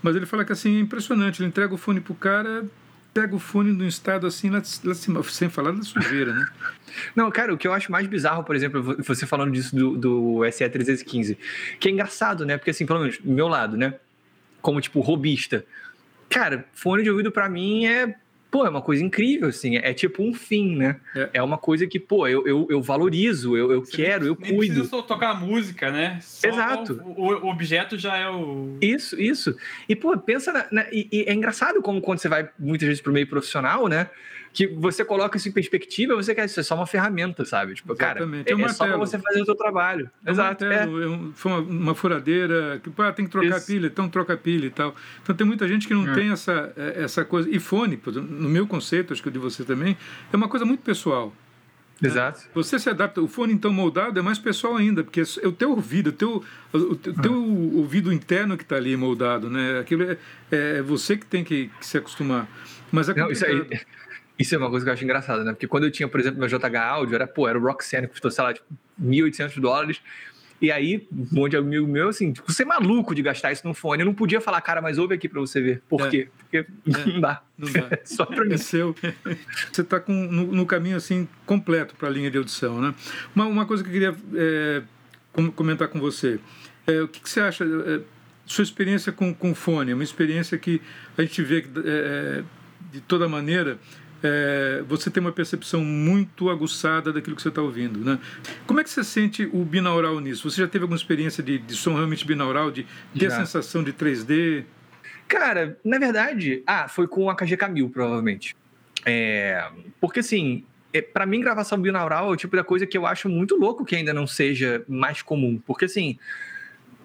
Mas ele fala que, assim, é impressionante. Ele entrega o fone pro cara, pega o fone num estado assim, lá, lá cima, sem falar da sujeira, né? Não, cara, o que eu acho mais bizarro, por exemplo, você falando disso do, do SE315, que é engraçado, né? Porque, assim, pelo menos do meu lado, né? Como, tipo, robista cara, fone de ouvido para mim é pô, é uma coisa incrível, assim, é, tipo um fim, né? É, é uma coisa que, pô, eu, eu, eu valorizo, eu, eu quero, eu nem cuido. Não precisa só tocar música, né? Só Exato. O, o, objeto já é o... Isso, isso. E, pô, pensa, na, na, e, e, é engraçado como quando você vai muitas vezes pro meio profissional, né? Que você coloca isso em perspectiva, você quer isso é só uma ferramenta, sabe? Tipo, Exatamente. cara, é, é, só para você fazer o seu trabalho. É Exato. é. Foi uma, uma, furadeira, que pô, tem que trocar isso. pilha, então troca pilha e tal. Então tem muita gente que não é. tem essa, é, essa coisa. E fone, no meu conceito, acho que o de você também, é uma coisa muito pessoal. Né? Exato. Você se adapta. O fone, então, moldado é mais pessoal ainda, porque é o teu ouvido, o teu, o teu ah. ouvido interno que está ali moldado, né? Aquilo é, é você que tem que, que se acostumar. Mas é Não, isso aí, isso é uma coisa que eu acho engraçada, né? Porque quando eu tinha, por exemplo, meu JH Audio, era, pô, era o Roxane, que custou, sei lá, tipo, 1.800 dólares. E aí, um monte de amigo meu, assim, tipo, você é maluco de gastar isso no fone. Eu não podia falar, cara, mas ouve aqui pra você ver. Por é. quê? Porque é. não dá. Não dá. Só pra mim. É seu. Você tá com, no, no, caminho, assim, completo pra linha de audição, né? Uma, uma coisa que eu queria é, comentar com você. É, o que, que, você acha... É, sua experiência com, com fone, uma experiência que a gente vê que, é, de toda maneira é, você tem uma percepção muito aguçada daquilo que você está ouvindo. Né? Como é que você sente o binaural nisso? Você já teve alguma experiência de, de som realmente binaural, de ter já. a sensação de 3D? Cara, na verdade, ah, foi com a KG1000, provavelmente. É, porque assim, é, para mim, gravação binaural é o tipo da coisa que eu acho muito louco que ainda não seja mais comum. Porque assim,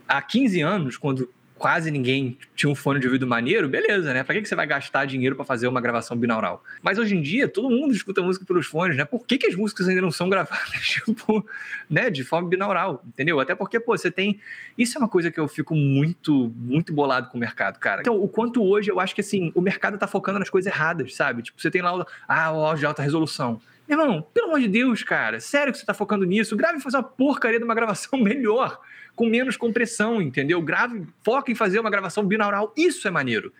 há 15 anos, quando quase ninguém tinha um fone de ouvido maneiro, beleza, né? Pra que, que você vai gastar dinheiro para fazer uma gravação binaural? Mas hoje em dia, todo mundo escuta música pelos fones, né? Por que, que as músicas ainda não são gravadas, tipo, né, de forma binaural, entendeu? Até porque, pô, você tem. Isso é uma coisa que eu fico muito, muito bolado com o mercado, cara. Então, o quanto hoje eu acho que, assim, o mercado tá focando nas coisas erradas, sabe? Tipo, você tem lá o, ah, o áudio de alta resolução. Irmão, pelo amor de Deus, cara, sério que você tá focando nisso? Grave e fazer uma porcaria de uma gravação melhor com menos compressão, entendeu? Grave, foca em fazer uma gravação binaural, isso é maneiro.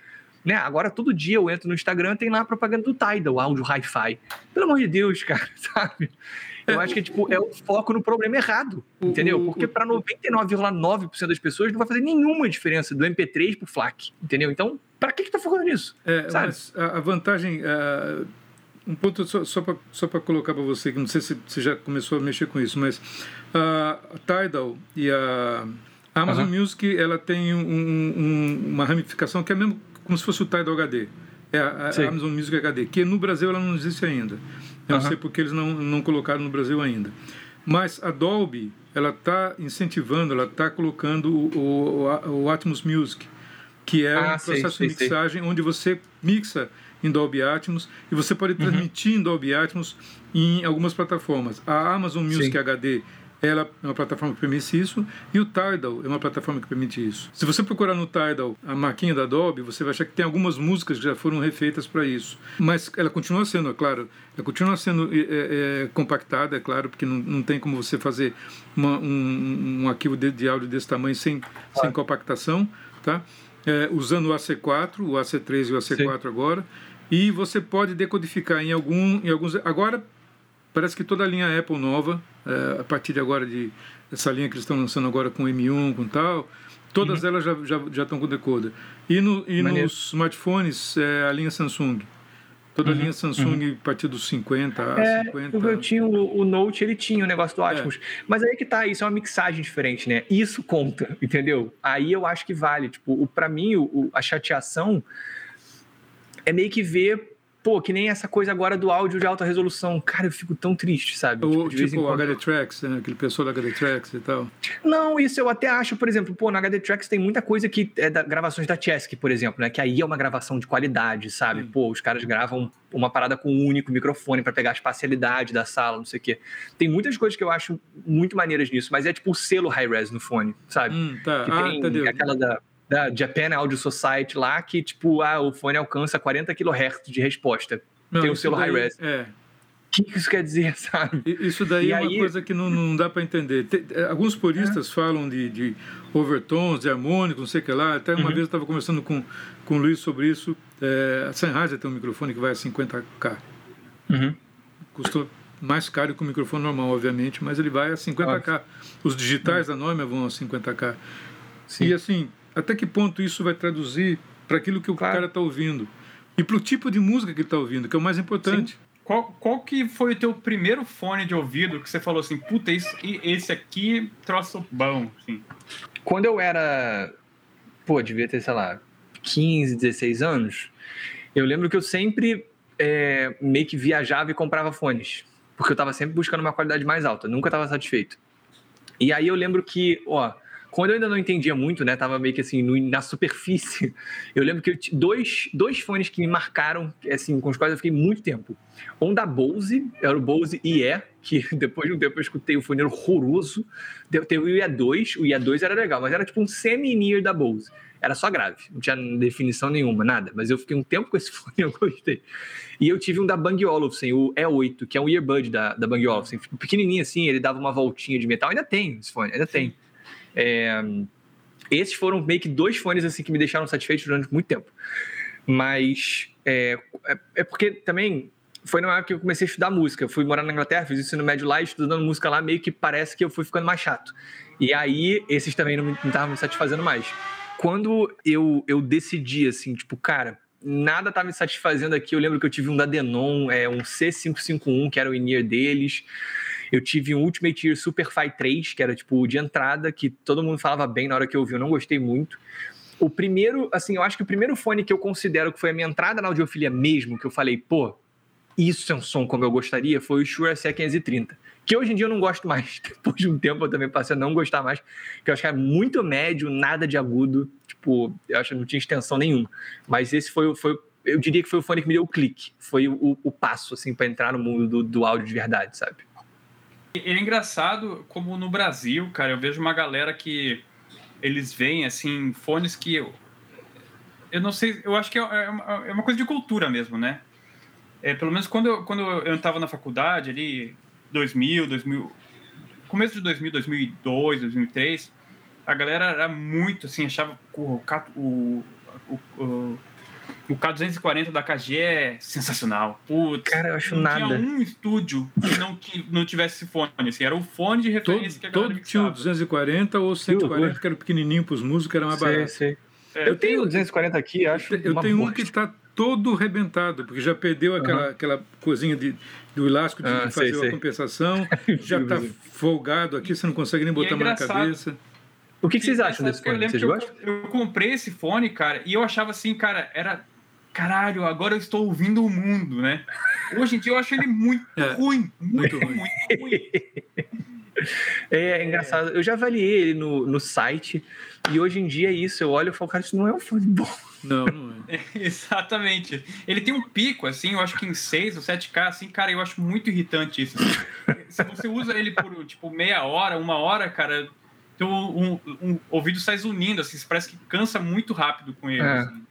Né? Agora, todo dia eu entro no Instagram tem lá a propaganda do Tidal, áudio hi-fi. Pelo amor de Deus, cara, sabe? Eu acho que tipo, é o foco no problema errado, entendeu? Porque para 99,9% das pessoas não vai fazer nenhuma diferença do MP3 pro FLAC, entendeu? Então, para que que tá focando nisso? É, a vantagem... Uh um ponto só, só para colocar para você, que não sei se você já começou a mexer com isso, mas a Tidal e a Amazon uhum. Music ela tem um, um, uma ramificação que é mesmo como se fosse o Tidal HD. É a, a Amazon Music HD, que no Brasil ela não existe ainda. Eu uhum. não sei porque eles não, não colocaram no Brasil ainda. Mas a Dolby, ela está incentivando, ela está colocando o, o, o, Atmos Music, que é ah, um processo sei, de mixagem sei. onde você mixa em Dolby Atmos e você pode uhum. transmitir uhum. em Dolby Atmos em algumas plataformas. A Amazon Music Sim. HD ela é uma plataforma que permite isso e o Tidal é uma plataforma que permite isso. Se você procurar no Tidal a marquinha da Dolby, você vai achar que tem algumas músicas que já foram refeitas para isso. Mas ela continua sendo, é claro, ela continua sendo é, é, compactada, é claro, porque não, não tem como você fazer uma, um, um arquivo de, de, áudio desse tamanho sem, sem compactação, tá? É, usando o AC4, o AC3 e o AC4 Sim. agora e você pode decodificar em, algum, em alguns. Agora, parece que toda a linha Apple nova, é, a partir de agora, de essa linha que eles estão lançando agora com M1, com tal, todas uhum. elas já, já, já estão com decoder. E, no, e nos smartphones, é, a linha Samsung. Toda uhum, a linha Samsung uhum. a partir dos 50, é, 50. Eu tinha o, o, Note, ele tinha o negócio do é. Atmos. É. Mas aí que tá, isso é uma mixagem diferente, né? Isso conta, entendeu? Aí eu acho que vale. Tipo, o, pra mim, o, a chateação é meio que ver pô, que nem essa coisa agora do áudio de alta resolução. Cara, eu fico tão triste, sabe? O, tipo, tipo o HD Tracks, né? aquele pessoal da HD Tracks e tal. Não, isso eu até acho, por exemplo, pô, na HD Tracks tem muita coisa que é da gravações da Chesky, por exemplo, né? Que aí é uma gravação de qualidade, sabe? Sim. Pô, os caras gravam uma parada com um único microfone para pegar a espacialidade da sala, não sei o quê. Tem muitas coisas que eu acho muito maneiras nisso, mas é tipo o selo high-res no fone, sabe? Hum, tá. Que ah, tem aquela da da Japan Audio Society lá, que tipo, ah, o fone alcança 40 kHz de resposta. Não, Tem o selo high-res. É. O que isso quer dizer, sabe? Isso daí e é uma aí... coisa que não, não dá para entender. Tem, alguns puristas é. falam de, de overtones, de harmônicos, não sei o que lá. Até uma uhum. vez eu estava conversando com, com o Luiz sobre isso. É, a Sennheiser tem um microfone que vai a 50k. Uhum. Custou mais caro que o microfone normal, obviamente, mas ele vai a 50k. Os digitais uhum. da Neumann vão a 50k. Sim. E assim, até que ponto isso vai traduzir para aquilo que o claro. cara está ouvindo e para o tipo de música que ele está ouvindo, que é o mais importante. Sim. Qual, qual que foi o teu primeiro fone de ouvido que você falou assim, puta, esse, esse aqui troço bom, assim? Quando eu era, pô, devia ter, sei lá, 15, 16 anos, eu lembro que eu sempre é, meio que viajava e comprava fones, porque eu estava sempre buscando uma qualidade mais alta, nunca estava satisfeito. E aí eu lembro que, ó, quando eu ainda não entendia muito, né? Tava meio que assim, no, na superfície. Eu lembro que eu dois, dois fones que me marcaram, assim, com os quais eu fiquei muito tempo. Um da Bose, era o Bose IE, que depois de um tempo eu escutei o fone horroroso. Teve o IE2, o IE2 era legal, mas era tipo um semi-near da Bose. Era só grave, não tinha definição nenhuma, nada. Mas eu fiquei um tempo com esse fone eu gostei. E eu tive um da Bang Olufsen, o E8, que é um earbud da, da Bang Olufsen. Pequenininho assim, ele dava uma voltinha de metal. Ainda tem esse fone, ainda tem. É, esses foram meio que dois fones assim que me deixaram satisfeitos durante muito tempo. Mas é, é, é porque também foi na época que eu comecei a estudar música. Eu fui morar na Inglaterra, fiz isso no médio lá, estudando música lá, meio que parece que eu fui ficando mais chato. E aí, esses também não estavam me satisfazendo mais. Quando eu, eu decidi, assim, tipo, cara, nada tá me satisfazendo aqui. Eu lembro que eu tive um da Denon, é, um C551, que era o in deles. Eu tive um Ultimate Ear Super Fi 3, que era tipo de entrada, que todo mundo falava bem na hora que eu ouvi, eu não gostei muito. O primeiro, assim, eu acho que o primeiro fone que eu considero que foi a minha entrada na audiofilia mesmo, que eu falei, pô, isso é um som como eu gostaria, foi o Shure SE530. Que hoje em dia eu não gosto mais. Depois de um tempo eu também passei a não gostar mais, que eu acho que é muito médio, nada de agudo. Tipo, eu acho que não tinha extensão nenhuma. Mas esse foi, foi eu diria que foi o fone que me deu o clique. Foi o, o passo, assim, para entrar no mundo do, do áudio de verdade, sabe? É engraçado como no Brasil, cara, eu vejo uma galera que eles veem, assim, fones que eu, eu não sei, eu acho que é, é uma, é uma coisa de cultura mesmo, né? É, pelo menos quando eu, quando eu estava na faculdade, ali, 2000, 2000, começo de 2000, 2002, 2003, a galera era muito, assim, achava o, o, o, o K240 da KG é sensacional. Putz, Cara, eu acho não nada. tinha um estúdio que não, que não tivesse esse fone. Assim, era o fone de referência todo, que a galera Todo tinha o 240 ou 140, que era pequenininho para os músicos, era mais barato. Sei. É, eu tenho o 240 aqui, acho Eu tenho bosta. um que está todo rebentado, porque já perdeu aquela, uhum. aquela coisinha de, do elástico de ah, fazer sei, a compensação, já está folgado aqui, você não consegue nem botar é mais na cabeça. O que, que vocês acham desse fone? Gostam? Eu, eu comprei esse fone, cara, e eu achava assim, cara, era caralho, agora eu estou ouvindo o mundo, né? Hoje em dia eu acho ele muito é, ruim, muito, muito ruim. Muito ruim. É, é, engraçado. Eu já avaliei ele no, no site e hoje em dia é isso. Eu olho e falo, cara, isso não é um fone bom. Não, não é. é. Exatamente. Ele tem um pico, assim, eu acho que em 6 ou 7K, assim, cara, eu acho muito irritante isso. Se você usa ele por, tipo, meia hora, uma hora, cara, teu um, um, ouvido sai zunindo, assim, parece que cansa muito rápido com ele. É. Assim.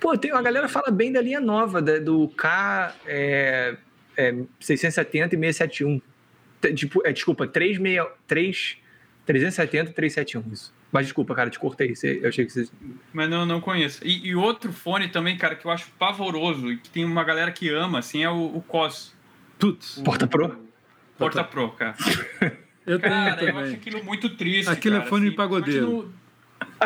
Pô, tem, a galera fala bem da linha nova, da, do K é, é, 670 e 671. Tipo, é, desculpa, 36, 3, 370 e 371, isso. Mas desculpa, cara, te cortei. Eu achei que você. Mas não, não conheço. E, e, outro fone também, cara, que eu acho pavoroso e que tem uma galera que ama, assim, é o, o COS. Tuts. Porta Pro? Porta Pro, cara. eu cara, também. eu acho aquilo muito triste. Aquilo cara, é fone assim, pagodeiro.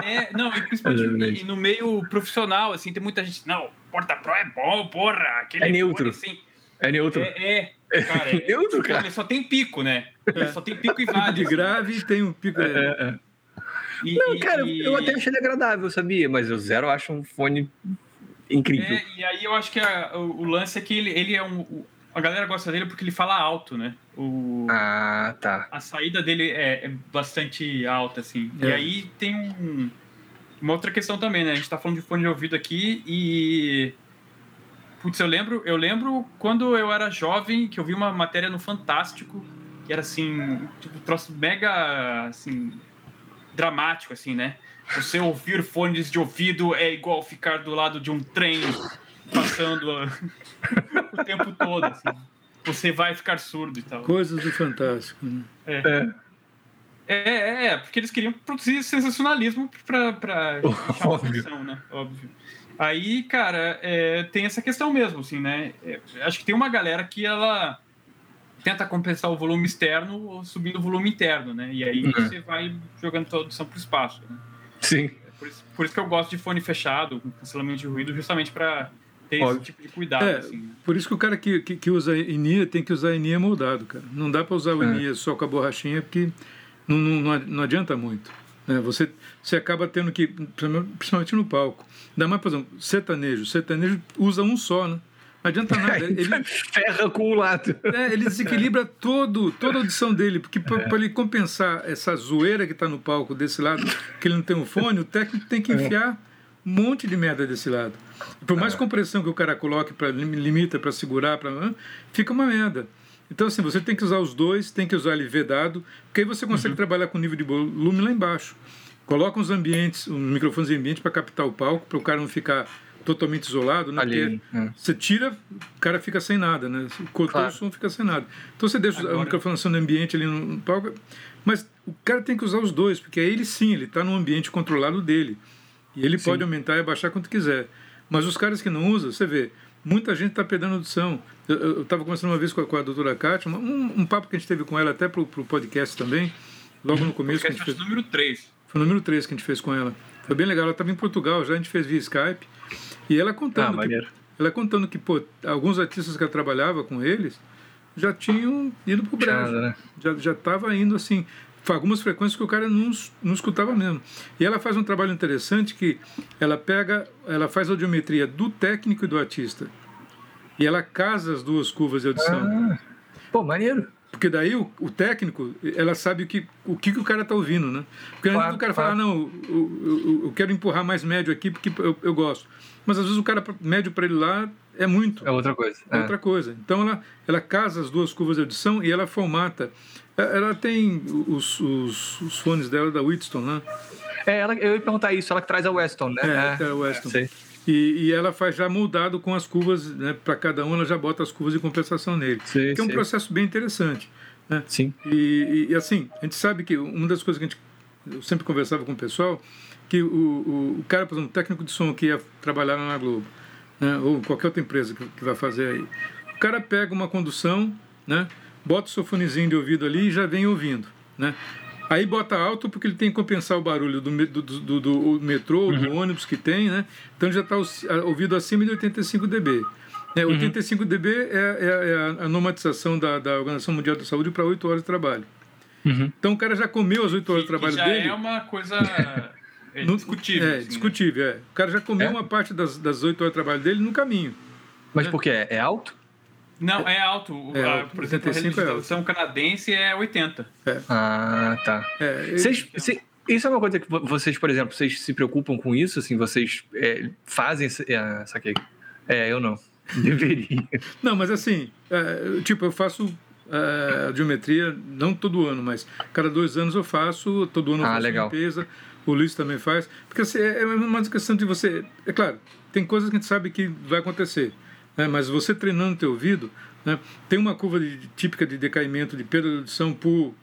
É, não, e principalmente no meio profissional, assim, tem muita gente. Não, Porta Pro é bom, porra. Aquele é neutro. Fone, assim, é neutro. É, é cara. É, neutro, cara. Ele só tem pico, né? Ele só tem pico e vale. De grave tem um pico. É, é, é. E, não, cara, e... eu até achei ele agradável, sabia? Mas o Zero eu acho um fone incrível. É, e aí eu acho que a, o, o, lance é que ele, ele é um. A galera gosta dele porque ele fala alto, né? O, ah, tá. A saída dele é, é bastante alta, assim. É. E aí tem um, uma outra questão também, né? A gente tá falando de fone de ouvido aqui e. Putz, eu lembro, eu lembro quando eu era jovem que eu vi uma matéria no Fantástico que era assim, tipo, troço mega assim, dramático, assim, né? Você ouvir fones de ouvido é igual ficar do lado de um trem passando o tempo todo, assim. Você vai ficar surdo e tal. Coisas do Fantástico, né? É. é. É, é, é porque eles queriam produzir sensacionalismo para chamar atenção, né? Óbvio. Aí, cara, é, tem essa questão mesmo, assim, né? É, acho que tem uma galera que ela tenta compensar o volume externo subindo o volume interno, né? E aí uhum. você vai jogando toda a audição para o espaço. Né? Sim. Por isso, por isso, que eu gosto de fone fechado, com cancelamento de ruído, justamente para ter Óbvio. esse tipo de cuidado. É, assim. Por isso que o cara que, que, que usa INIA tem que usar INIA moldado, cara. Não dá para usar o INIA é. só com a borrachinha, porque não, não, não adianta muito. Né? Você, você acaba tendo que, principalmente no palco, ainda mais, por exemplo, sertanejo. Sertanejo usa um só, né? Não adianta nada. Ele ferra com o lado. É, ele desequilibra todo, toda a audição dele, porque para é. ele compensar essa zoeira que está no palco desse lado, que ele não tem um fone, o técnico tem que é. enfiar um monte de merda desse lado. Por mais é. compressão que o cara coloque, para limita para segurar, pra, fica uma merda. Então, assim, você tem que usar os dois, tem que usar ele vedado, porque aí você consegue uhum. trabalhar com nível de volume lá embaixo. Coloca uns ambientes, uns microfones de ambiente para captar o palco, para o cara não ficar totalmente isolado, né? Ali, é. Você tira, o cara fica sem nada, né? Cortou claro. o som, fica sem nada. Então você deixa Agora... a microfonação do ambiente ali no palco, mas o cara tem que usar os dois, porque aí ele sim, ele está no ambiente controlado dele. E ele sim. pode aumentar e abaixar quanto quiser. Mas os caras que não usam, você vê, muita gente está perdendo audição. Eu estava conversando uma vez com a, com a doutora Kátia, um, um, papo que a gente teve com ela até para o podcast também, logo no começo. Podcast que a gente fez, número 3. Foi o número 3 que a gente fez com ela. Foi bem legal. Ela estava em Portugal já, a gente fez via Skype. E ela contando. Ah, que, ela contando que, pô, alguns artistas que ela trabalhava com eles já tinham ido pro Brasil. Né? Já, já tava indo assim. Algumas frequências que o cara não, não escutava mesmo. E ela faz um trabalho interessante que ela pega, ela faz a audiometria do técnico e do artista. E ela casa as duas curvas de audição. Ah, pô, maneiro. Porque daí o, o, técnico, ela sabe o que o, que, que o cara está ouvindo, né? Porque claro, o cara claro. fala, não, eu, eu, eu, quero empurrar mais médio aqui porque eu, eu gosto. Mas às vezes o cara médio para ele lá é muito. É outra coisa. É, é outra coisa. Então ela, ela casa as duas curvas de audição e ela formata. É, ela tem os, os, os fones dela da Wheatstone, né? É, ela, eu ia perguntar isso, ela que traz a Weston, né? É, é a Weston. É, e, e, ela faz já moldado com as curvas, né, para cada um, ela já bota as curvas de compensação nele. Sim, que é um sim. processo bem interessante. Né? Sim. E, e, assim, a gente sabe que uma das coisas que a gente eu sempre conversava com o pessoal, que o, o, o cara, por exemplo, técnico de som que ia trabalhar na Globo, né, ou qualquer outra empresa que, que vai fazer aí, o cara pega uma condução, né, bota o seu fonezinho de ouvido ali e já vem ouvindo, né? Aí bota alto porque ele tem que compensar o barulho do, do, do, do metrô, uhum. do ônibus que tem, né? Então já está ouvido acima de 85 dB. É, 85 uhum. dB é, é, é, a normatização da, da Organização Mundial da Saúde para 8 horas de trabalho. Uhum. Então o cara já comeu as 8 horas de trabalho já dele. é uma coisa é discutível. É, assim, discutível, né? é. O cara já comeu é? uma parte das, das 8 horas de trabalho dele no caminho. Mas por quê? É alto? Não, é alto. É, a, por exemplo, a legislação é canadense é 80. É. Ah, tá. É, vocês, cê, isso é uma coisa que vocês, por exemplo, vocês se preocupam com isso? Assim, vocês é, fazem... É, saquei. É, eu não. Deveria. não, mas assim, é, tipo, eu faço é, geometria, não todo ano, mas cada dois anos eu faço, todo ano eu ah, faço legal. limpeza, o Luiz também faz, porque assim, é, é uma questão de você, é claro, tem coisas que a gente sabe que vai acontecer, né? mas você treinando o teu ouvido, né? tem uma curva de, típica de decaimento de perda de audição por,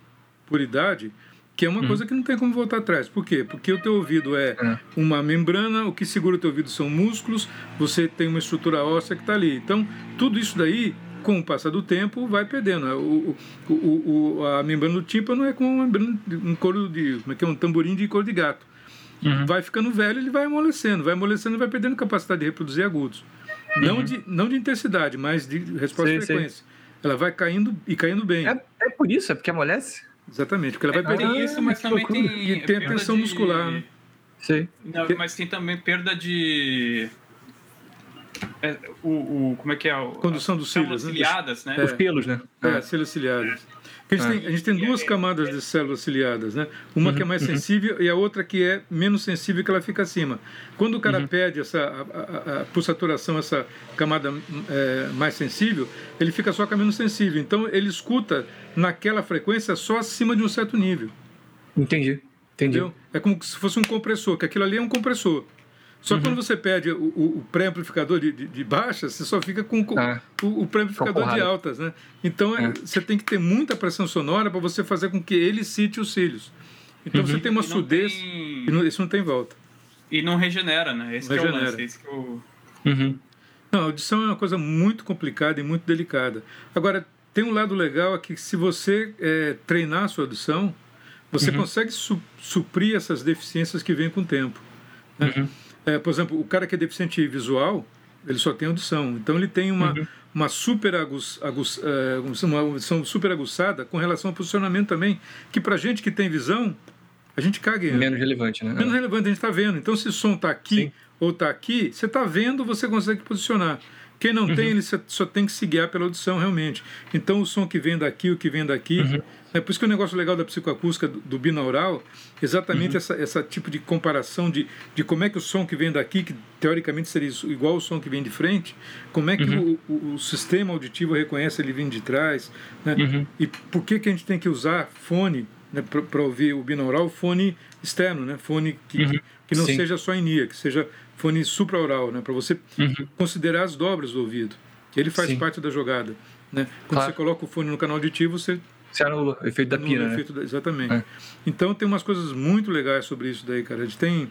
por idade, que é uma hum. coisa que não tem como voltar atrás. Por quê? Porque o teu ouvido é, é, uma membrana, o que segura o teu ouvido são músculos, você tem uma estrutura óssea que está ali. Então, tudo isso daí, com o passar do tempo, vai perdendo. O, o, o, a membrana do tímpano é como um couro de, como é que é, um tamborim de couro de gato. Uhum. Vai ficando velho, ele vai amolecendo, vai amolecendo e vai perdendo capacidade de reproduzir agudos. Uhum. Não, de, não de intensidade, mas de resposta sim, frequência. Sim. Ela vai caindo e caindo bem. É, é por isso, é porque amolece? Exatamente, porque ela vai é, perder. Tem isso, mas também tem. E tem a tensão de... muscular, né? Sim. Não, mas tem também perda de. É, o, o, como é que é? O, Condução dos cílios, né? ciliadas, né? É. Os pelos, né? É, é. cílios ciliados. A gente, tem, a gente tem duas camadas de células ciliadas, né? Uma uhum, que é mais uhum. sensível e a outra que é menos sensível que ela fica acima. Quando o cara uhum. perde essa, a, a, a, por saturação essa camada é, mais sensível, ele fica só com a menos sensível. Então ele escuta naquela frequência só acima de um certo nível. Entendi. Entendi. Entendeu? É como se fosse um compressor, que aquilo ali é um compressor. Só uhum. quando você pede o, o pré-amplificador de, de, de baixas, você só fica com ah, o, o pré-amplificador de altas, né? Então é. você tem que ter muita pressão sonora para você fazer com que ele cite os cílios. Então uhum. você tem uma surdez tem... e não, isso não tem volta. E não regenera, né? Esse regenera. é o lance, esse que eu... Uhum. Não, a audição é uma coisa muito complicada e muito delicada. Agora, tem um lado legal é que se você é, treinar a sua audição, você uhum. consegue su suprir essas deficiências que vêm com o tempo. Né? É, por exemplo, o cara que é deficiente visual, ele só tem audição. Então ele tem uma, uhum. uma super agus, agus, é, uma audição super aguçada com relação ao posicionamento também, que para gente que tem visão, a gente caga Menos relevante, né? Menos relevante, a gente está vendo. Então se o som está aqui Sim. ou está aqui, você está vendo, você consegue posicionar. Quem não uhum. tem, ele só tem que se guiar pela audição, realmente. Então, o som que vem daqui, o que vem daqui. Uhum. É por isso que o negócio legal da psicoacústica do, do binaural, exatamente uhum. essa, essa tipo de comparação de, de como é que o som que vem daqui, que teoricamente seria igual ao som que vem de frente, como é que uhum. o, o, o, sistema auditivo reconhece ele vindo de trás, né? Uhum. e por que, que a gente tem que usar fone né, para ouvir o binaural, fone externo, né? fone que, uhum. que não Sim. seja só em NIA, que seja fone supraoral, né? para você uhum. considerar as dobras do ouvido, que ele faz Sim. parte da jogada. Né? Quando claro. você coloca o fone no canal auditivo, você você anula o efeito da pina, né? Da, exatamente. É. Então tem umas coisas muito legais sobre isso daí, cara. A gente tem.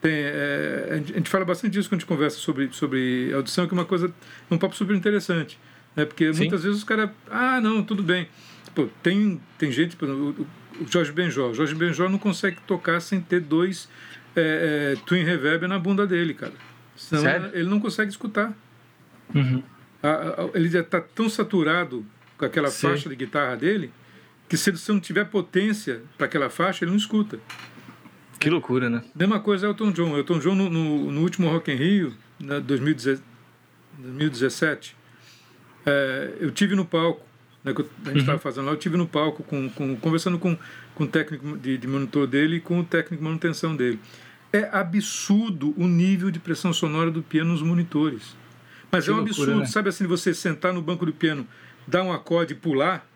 tem é, a, gente, fala bastante disso quando a gente conversa sobre, sobre audição, que é uma coisa. um papo super interessante. Né? Porque Sim. muitas vezes os caras. Ah, não, tudo bem. Pô, tem, tem gente. Exemplo, o, o Jorge Benjó. O Jorge Benjó não consegue tocar sem ter dois é, é, twin reverb na bunda dele, cara. Senão Sério? ele não consegue escutar. Uhum. A- a- Ele já está tão saturado com aquela Sim. faixa de guitarra dele que se ele não tiver potência para aquela faixa, ele não escuta. Que loucura, né? Mesma coisa é Elton John. Elton John, no, no, no último Rock in Rio, na 2017, 2017 é, eu tive no palco, né, que a gente estava fazendo lá, eu tive no palco com, com, conversando com, com o técnico de, de monitor dele e com o técnico de manutenção dele. É absurdo o nível de pressão sonora do piano nos monitores. Mas Que é um loucura, absurdo, né? sabe assim, você sentar no banco do piano, dar um acorde e pular,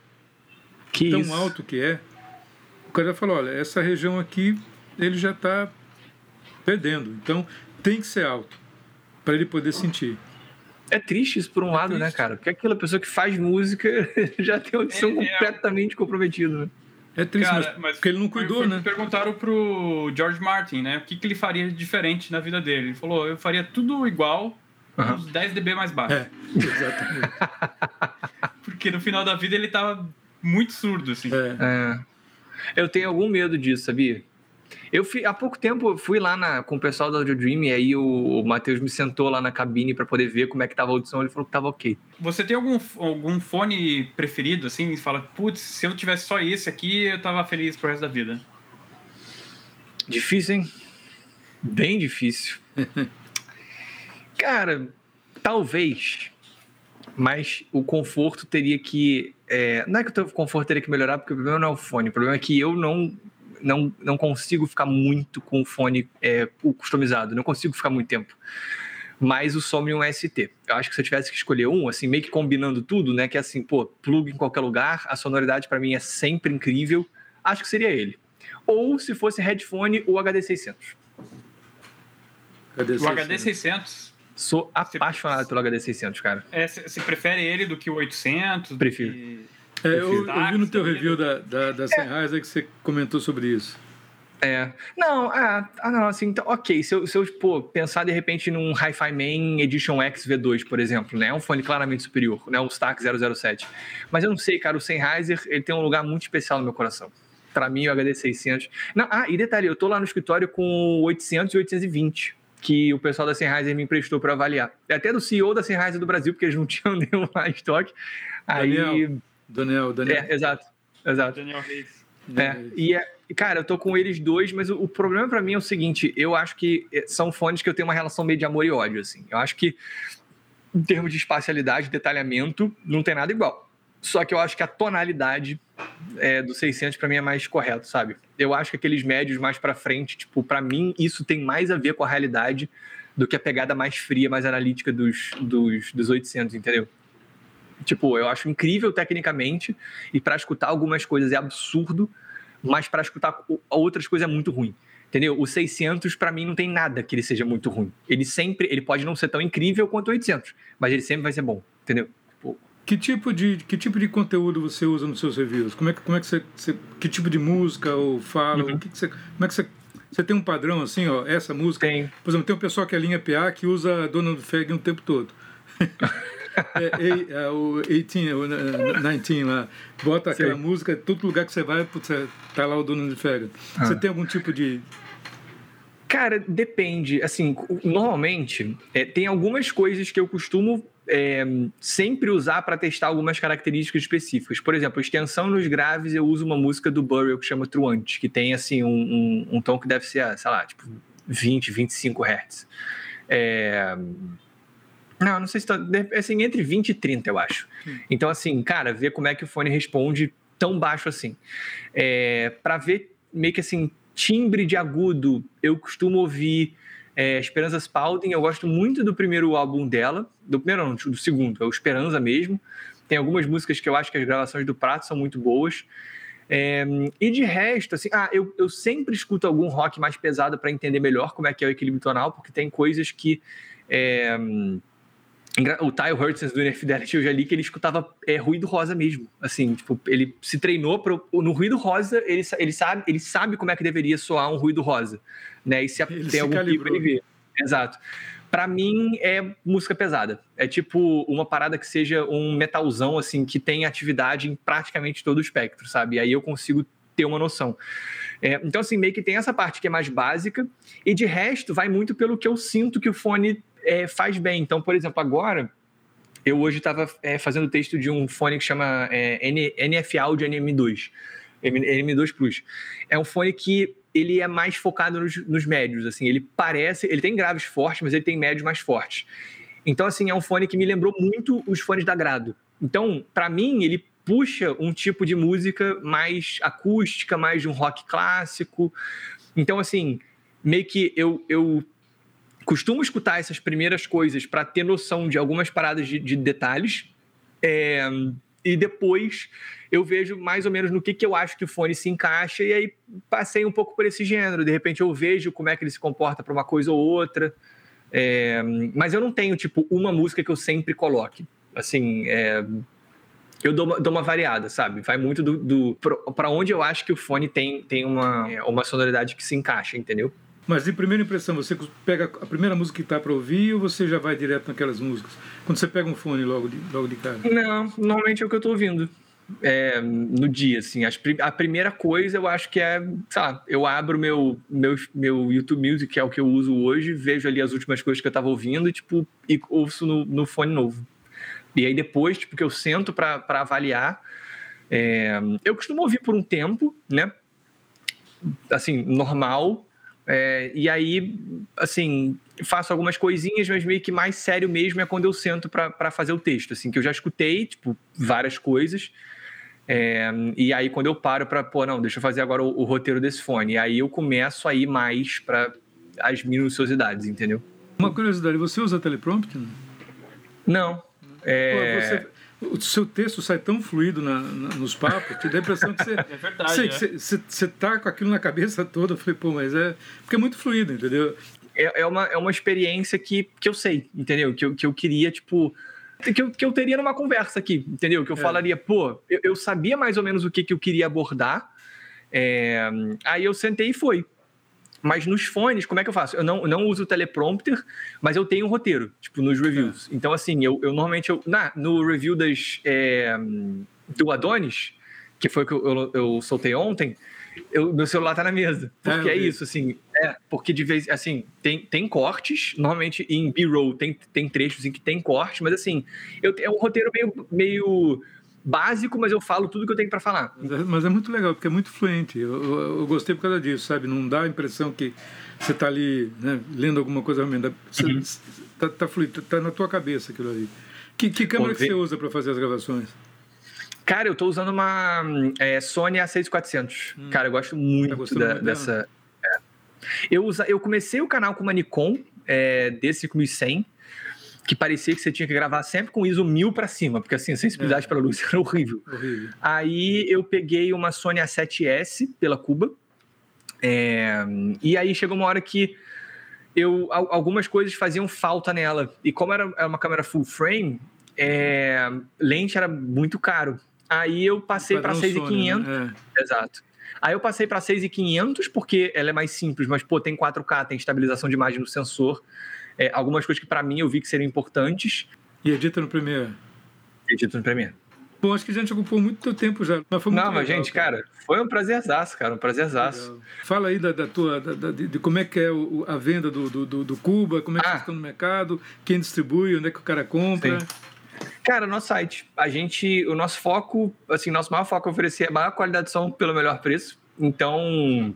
Que tão isso. alto que é. O cara falou, olha, essa região aqui ele já está perdendo, então tem que ser alto para ele poder sentir. É triste isso por um lado, né, triste. cara? Porque aquela pessoa que faz música já tem a audição É, é. completamente comprometida, né? É triste, Cara, mas, mas porque ele não cuidou, foi- né? Perguntaram pro George Martin, né? O que, que ele faria de diferente na vida dele. Ele falou, eu faria tudo igual, Aham. uns 10 dB mais baixo. É, exatamente. Porque no final da vida ele tava muito surdo, assim. É. É. Eu tenho algum medo disso, sabia? Eu fui, há pouco tempo eu fui lá na, com o pessoal da Audio Dream e aí o, o Matheus me sentou lá na cabine para poder ver como é que tava a audição. Ele falou que tava ok. Você tem algum, algum fone preferido, assim? E fala, putz, se eu tivesse só esse aqui, eu tava feliz pro resto da vida. Difícil, hein? Bem difícil. Cara, talvez, mas o conforto teria que. é, não é que o conforto teria que melhorar, porque o problema não é o fone, o problema é que eu não. Não, não consigo ficar muito com o fone é, o customizado, não consigo ficar muito tempo. Mas o Somnium ST. Eu acho que se eu tivesse que escolher um, assim, meio que combinando tudo, né? Que é assim, pô, plug em qualquer lugar, a sonoridade para mim é sempre incrível. Acho que seria ele. Ou se fosse headphone, o HD600. Cadê O esse- HD 600, Sou apaixonado pelo HD600, cara. é, você prefere ele do que o 800? do Prefiro. que- É, eu, eu vi no teu review da, da, da Sennheiser que você comentou sobre isso. É. Não, ah, ah, não, assim, então, ok. Se eu, se eu pô, pensar de repente num Hi-Fi Man Edition X V2, por exemplo, né? É um fone claramente superior, né? Um Stack 007. Mas eu não sei, cara, o Sennheiser, ele tem um lugar muito especial no meu coração. Pra mim, o HD 600. Não, ah, e detalhe, eu tô lá no escritório com o 800 e 820 que o pessoal da Sennheiser me emprestou para avaliar. É até do CEO da Sennheiser do Brasil, porque eles não tinham nenhum lá em estoque. Aí, Daniel. Daniel, Daniel. é, exato, exato. Daniel Reis. É, e é, cara, eu tô com eles dois, mas o, o problema pra mim é o seguinte: eu acho que eh, são fones que eu tenho uma relação meio de amor e ódio, assim. Eu acho que, em termos de espacialidade, detalhamento, não tem nada igual. Só que eu acho que a tonalidade é, do 600 pra mim é mais correto, sabe? Eu acho que aqueles médios mais pra frente, tipo, pra mim, isso tem mais a ver com a realidade do que a pegada mais fria, mais analítica dos, dos, dos 800, entendeu? Tipo, eu acho incrível tecnicamente e pra escutar algumas coisas é absurdo, mas pra escutar outras coisas é muito ruim. Entendeu? O 600 pra mim não tem nada que ele seja muito ruim. Ele sempre, ele pode não ser tão incrível quanto o 800, mas ele sempre vai ser bom, entendeu? Que tipo de que tipo de conteúdo você usa nos seus reviews? Como é que como é que você, você- que tipo de música ou fala? Uhum. O que, que você como é que você você tem um padrão assim, ó, essa música? Tem. Por exemplo, tem um pessoal que é linha PA que usa Donald Fagan o tempo todo. é, é, é, o 18, o eh, 19 lá, bota aquela Sim. música, todo lugar que você vai, putz, é, tá lá o Donald Fagan. Ah. Você tem algum tipo de Cara, depende. Assim, normalmente, é, tem algumas coisas que eu costumo é, sempre usar para testar algumas características específicas. Por exemplo, extensão nos graves, eu uso uma música do Burial que chama Truant, que tem, assim, um, um, um tom que deve ser, sei lá, tipo 20, 25 Hz. É... Não, não sei se tá. Assim, entre 20 e 30, eu acho. Então, assim, cara, ver como é que o fone responde tão baixo assim. É, para ver meio que assim, timbre de agudo, eu costumo ouvir é, Esperança Spalding. Eu gosto muito do primeiro álbum dela. Do primeiro, não, do segundo, é o Esperança mesmo. Tem algumas músicas que eu acho que as gravações do Prato são muito boas. É, e de resto, assim, ah, eu, eu sempre escuto algum rock mais pesado para entender melhor como é que é o equilíbrio tonal, porque tem coisas que. é, o Tyle Hurtons do Inner Fidelity, eu já li que ele escutava é, ruído rosa mesmo. Assim, tipo, ele se treinou pro, no ruído rosa, ele, ele, sabe, ele sabe como é que deveria soar um ruído rosa. Né? E se Ele tem se algum pico, calibrou. ele vê. Exato. Pra mim é música pesada. É tipo uma parada que seja um metalzão, assim, que tem atividade em praticamente todo o espectro, sabe? E aí eu consigo ter uma noção. É, então, assim, meio que tem essa parte que é mais básica, e de resto vai muito pelo que eu sinto que o fone é, faz bem. Então, por exemplo, agora eu hoje estava é, fazendo texto de um fone que chama é, NF Audio NM2, NM2 Plus. É um fone que ele é mais focado nos, nos, médios, assim, ele parece, ele tem graves fortes, mas ele tem médios mais fortes. Então, assim, é um fone que me lembrou muito os fones da Grado. Então, para mim, ele puxa um tipo de música mais acústica, mais de um rock clássico. Então, assim, meio que eu, eu costumo escutar essas primeiras coisas para ter noção de algumas paradas de, de detalhes. É, e depois eu vejo mais ou menos no que, que eu acho que o fone se encaixa, e aí passei um pouco por esse gênero. De repente eu vejo como é que ele se comporta para uma coisa ou outra. É, mas eu não tenho, tipo, uma música que eu sempre coloque. Assim, é, eu dou uma, dou uma, variada, sabe? Vai muito do, do para onde eu acho que o fone tem, tem uma, uma sonoridade que se encaixa, entendeu? Mas de primeira impressão, você pega a primeira música que está para ouvir ou você já vai direto naquelas músicas? Quando você pega um fone logo de, logo de cara? Não, normalmente é o que eu estou ouvindo. É, no dia, assim. As, a primeira coisa eu acho que é, sei lá, eu abro meu, meu, meu YouTube Music, que é o que eu uso hoje, vejo ali as últimas coisas que eu estava ouvindo e, tipo, e ouço no, no fone novo. E aí depois, tipo, que eu sento para avaliar, é, eu costumo ouvir por um tempo, né? Assim, normal, é, e aí, assim, faço algumas coisinhas, mas meio que mais sério mesmo é quando eu sento para fazer o texto, assim, que eu já escutei, tipo, várias coisas. É, e aí, quando eu paro para, pô, não, deixa eu fazer agora o, o, roteiro desse fone. E aí eu começo a ir mais para as minuciosidades, entendeu? Uma curiosidade, você usa teleprompter? Não. É... Pô, você, o seu texto sai tão fluido na, na, nos papos, te dá a impressão que você. É verdade. Você, né? tá com aquilo na cabeça toda. Eu falei, pô, mas é. Porque é muito fluido, entendeu? É, é, uma, é uma experiência que, que eu sei, entendeu? Que eu, que eu queria, tipo. Que eu, que eu teria numa conversa aqui, entendeu? Que eu é. falaria, pô, eu, eu, sabia mais ou menos o que, que eu queria abordar. É, aí eu sentei e foi. Mas nos fones, como é que eu faço? Eu não, não uso o teleprompter, mas eu tenho um roteiro, tipo, nos reviews. É. Então, assim, eu, eu normalmente, eu, na, no review das, é, do Adonis, que foi o que eu, eu, eu soltei ontem, eu, meu celular tá na mesa. É, porque é, é isso, assim. É, porque de vez, assim, tem, tem cortes. Normalmente em B-roll tem, tem trechos em que tem corte, mas assim, eu, é um roteiro meio, meio básico, mas eu falo tudo que eu tenho para falar. Mas é, mas é, muito legal, porque é muito fluente. Eu, eu, eu, gostei por causa disso, sabe? Não dá a impressão que você está ali né, lendo alguma coisa realmente. Você uhum. tá, tá, fluido, tá na tua cabeça aquilo ali. Que, que câmera que você usa para fazer as gravações? Cara, eu estou usando uma é, Sony A6400. Hum. Cara, eu gosto muito tá da, dessa. É. Eu, usa, eu comecei o canal com uma Nikon é, D5100 que parecia que você tinha que gravar sempre com ISO 1000 para cima, porque assim, a sensibilidade é. para luz era horrível. horrível. Aí eu peguei uma Sony A7S pela Cuba, é, e aí chegou uma hora que eu, algumas coisas faziam falta nela. E como era, era uma câmera full frame, é, lente era muito caro. Aí eu passei para 6,500. Né? É. Exato. Aí eu passei para 6,500 porque ela é mais simples, mas pô, tem 4K, tem estabilização de imagem no sensor é, algumas coisas que para mim eu vi que seriam importantes. E edita no Premiere? Edita no Premiere. Bom, acho que a gente ocupou muito teu tempo já. Mas foi muito Não, legal, mas gente, cara. cara, foi um prazerzaço, cara, um prazerzaço. Fala aí da, da tua, da, da, de, de, como é que é o, a venda do, do, do, Cuba, como é que ah. estão no mercado, quem distribui, onde é que o cara compra. Sim. Cara, nosso site. A gente, o nosso foco, assim, nosso maior foco é oferecer a maior qualidade de som pelo melhor preço. Então,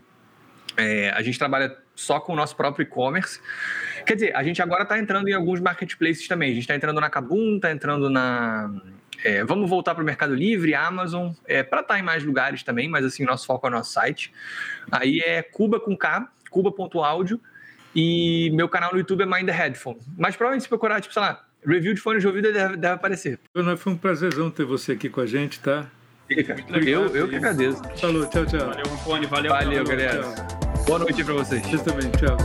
é, a gente trabalha só com o nosso próprio e-commerce. Quer dizer, a gente agora está entrando em alguns marketplaces também. A gente está entrando na Kabum, está entrando na. É, vamos voltar para o Mercado Livre, Amazon, é, para estar tá em mais lugares também, mas assim, nosso foco é o nosso site. Aí é Cuba com K, cuba.audio, e meu canal no YouTube é Mind the Headphone. Mas provavelmente se procurar, tipo, sei lá, review de fone de ouvido deve, deve aparecer. Foi um prazerzão ter você aqui com a gente, tá? Fica. Eu, eu que agradeço. Falou, tchau, tchau. Valeu, Rafone, valeu. Valeu, galera. Tchau. Boa noite para vocês. Você também, tchau.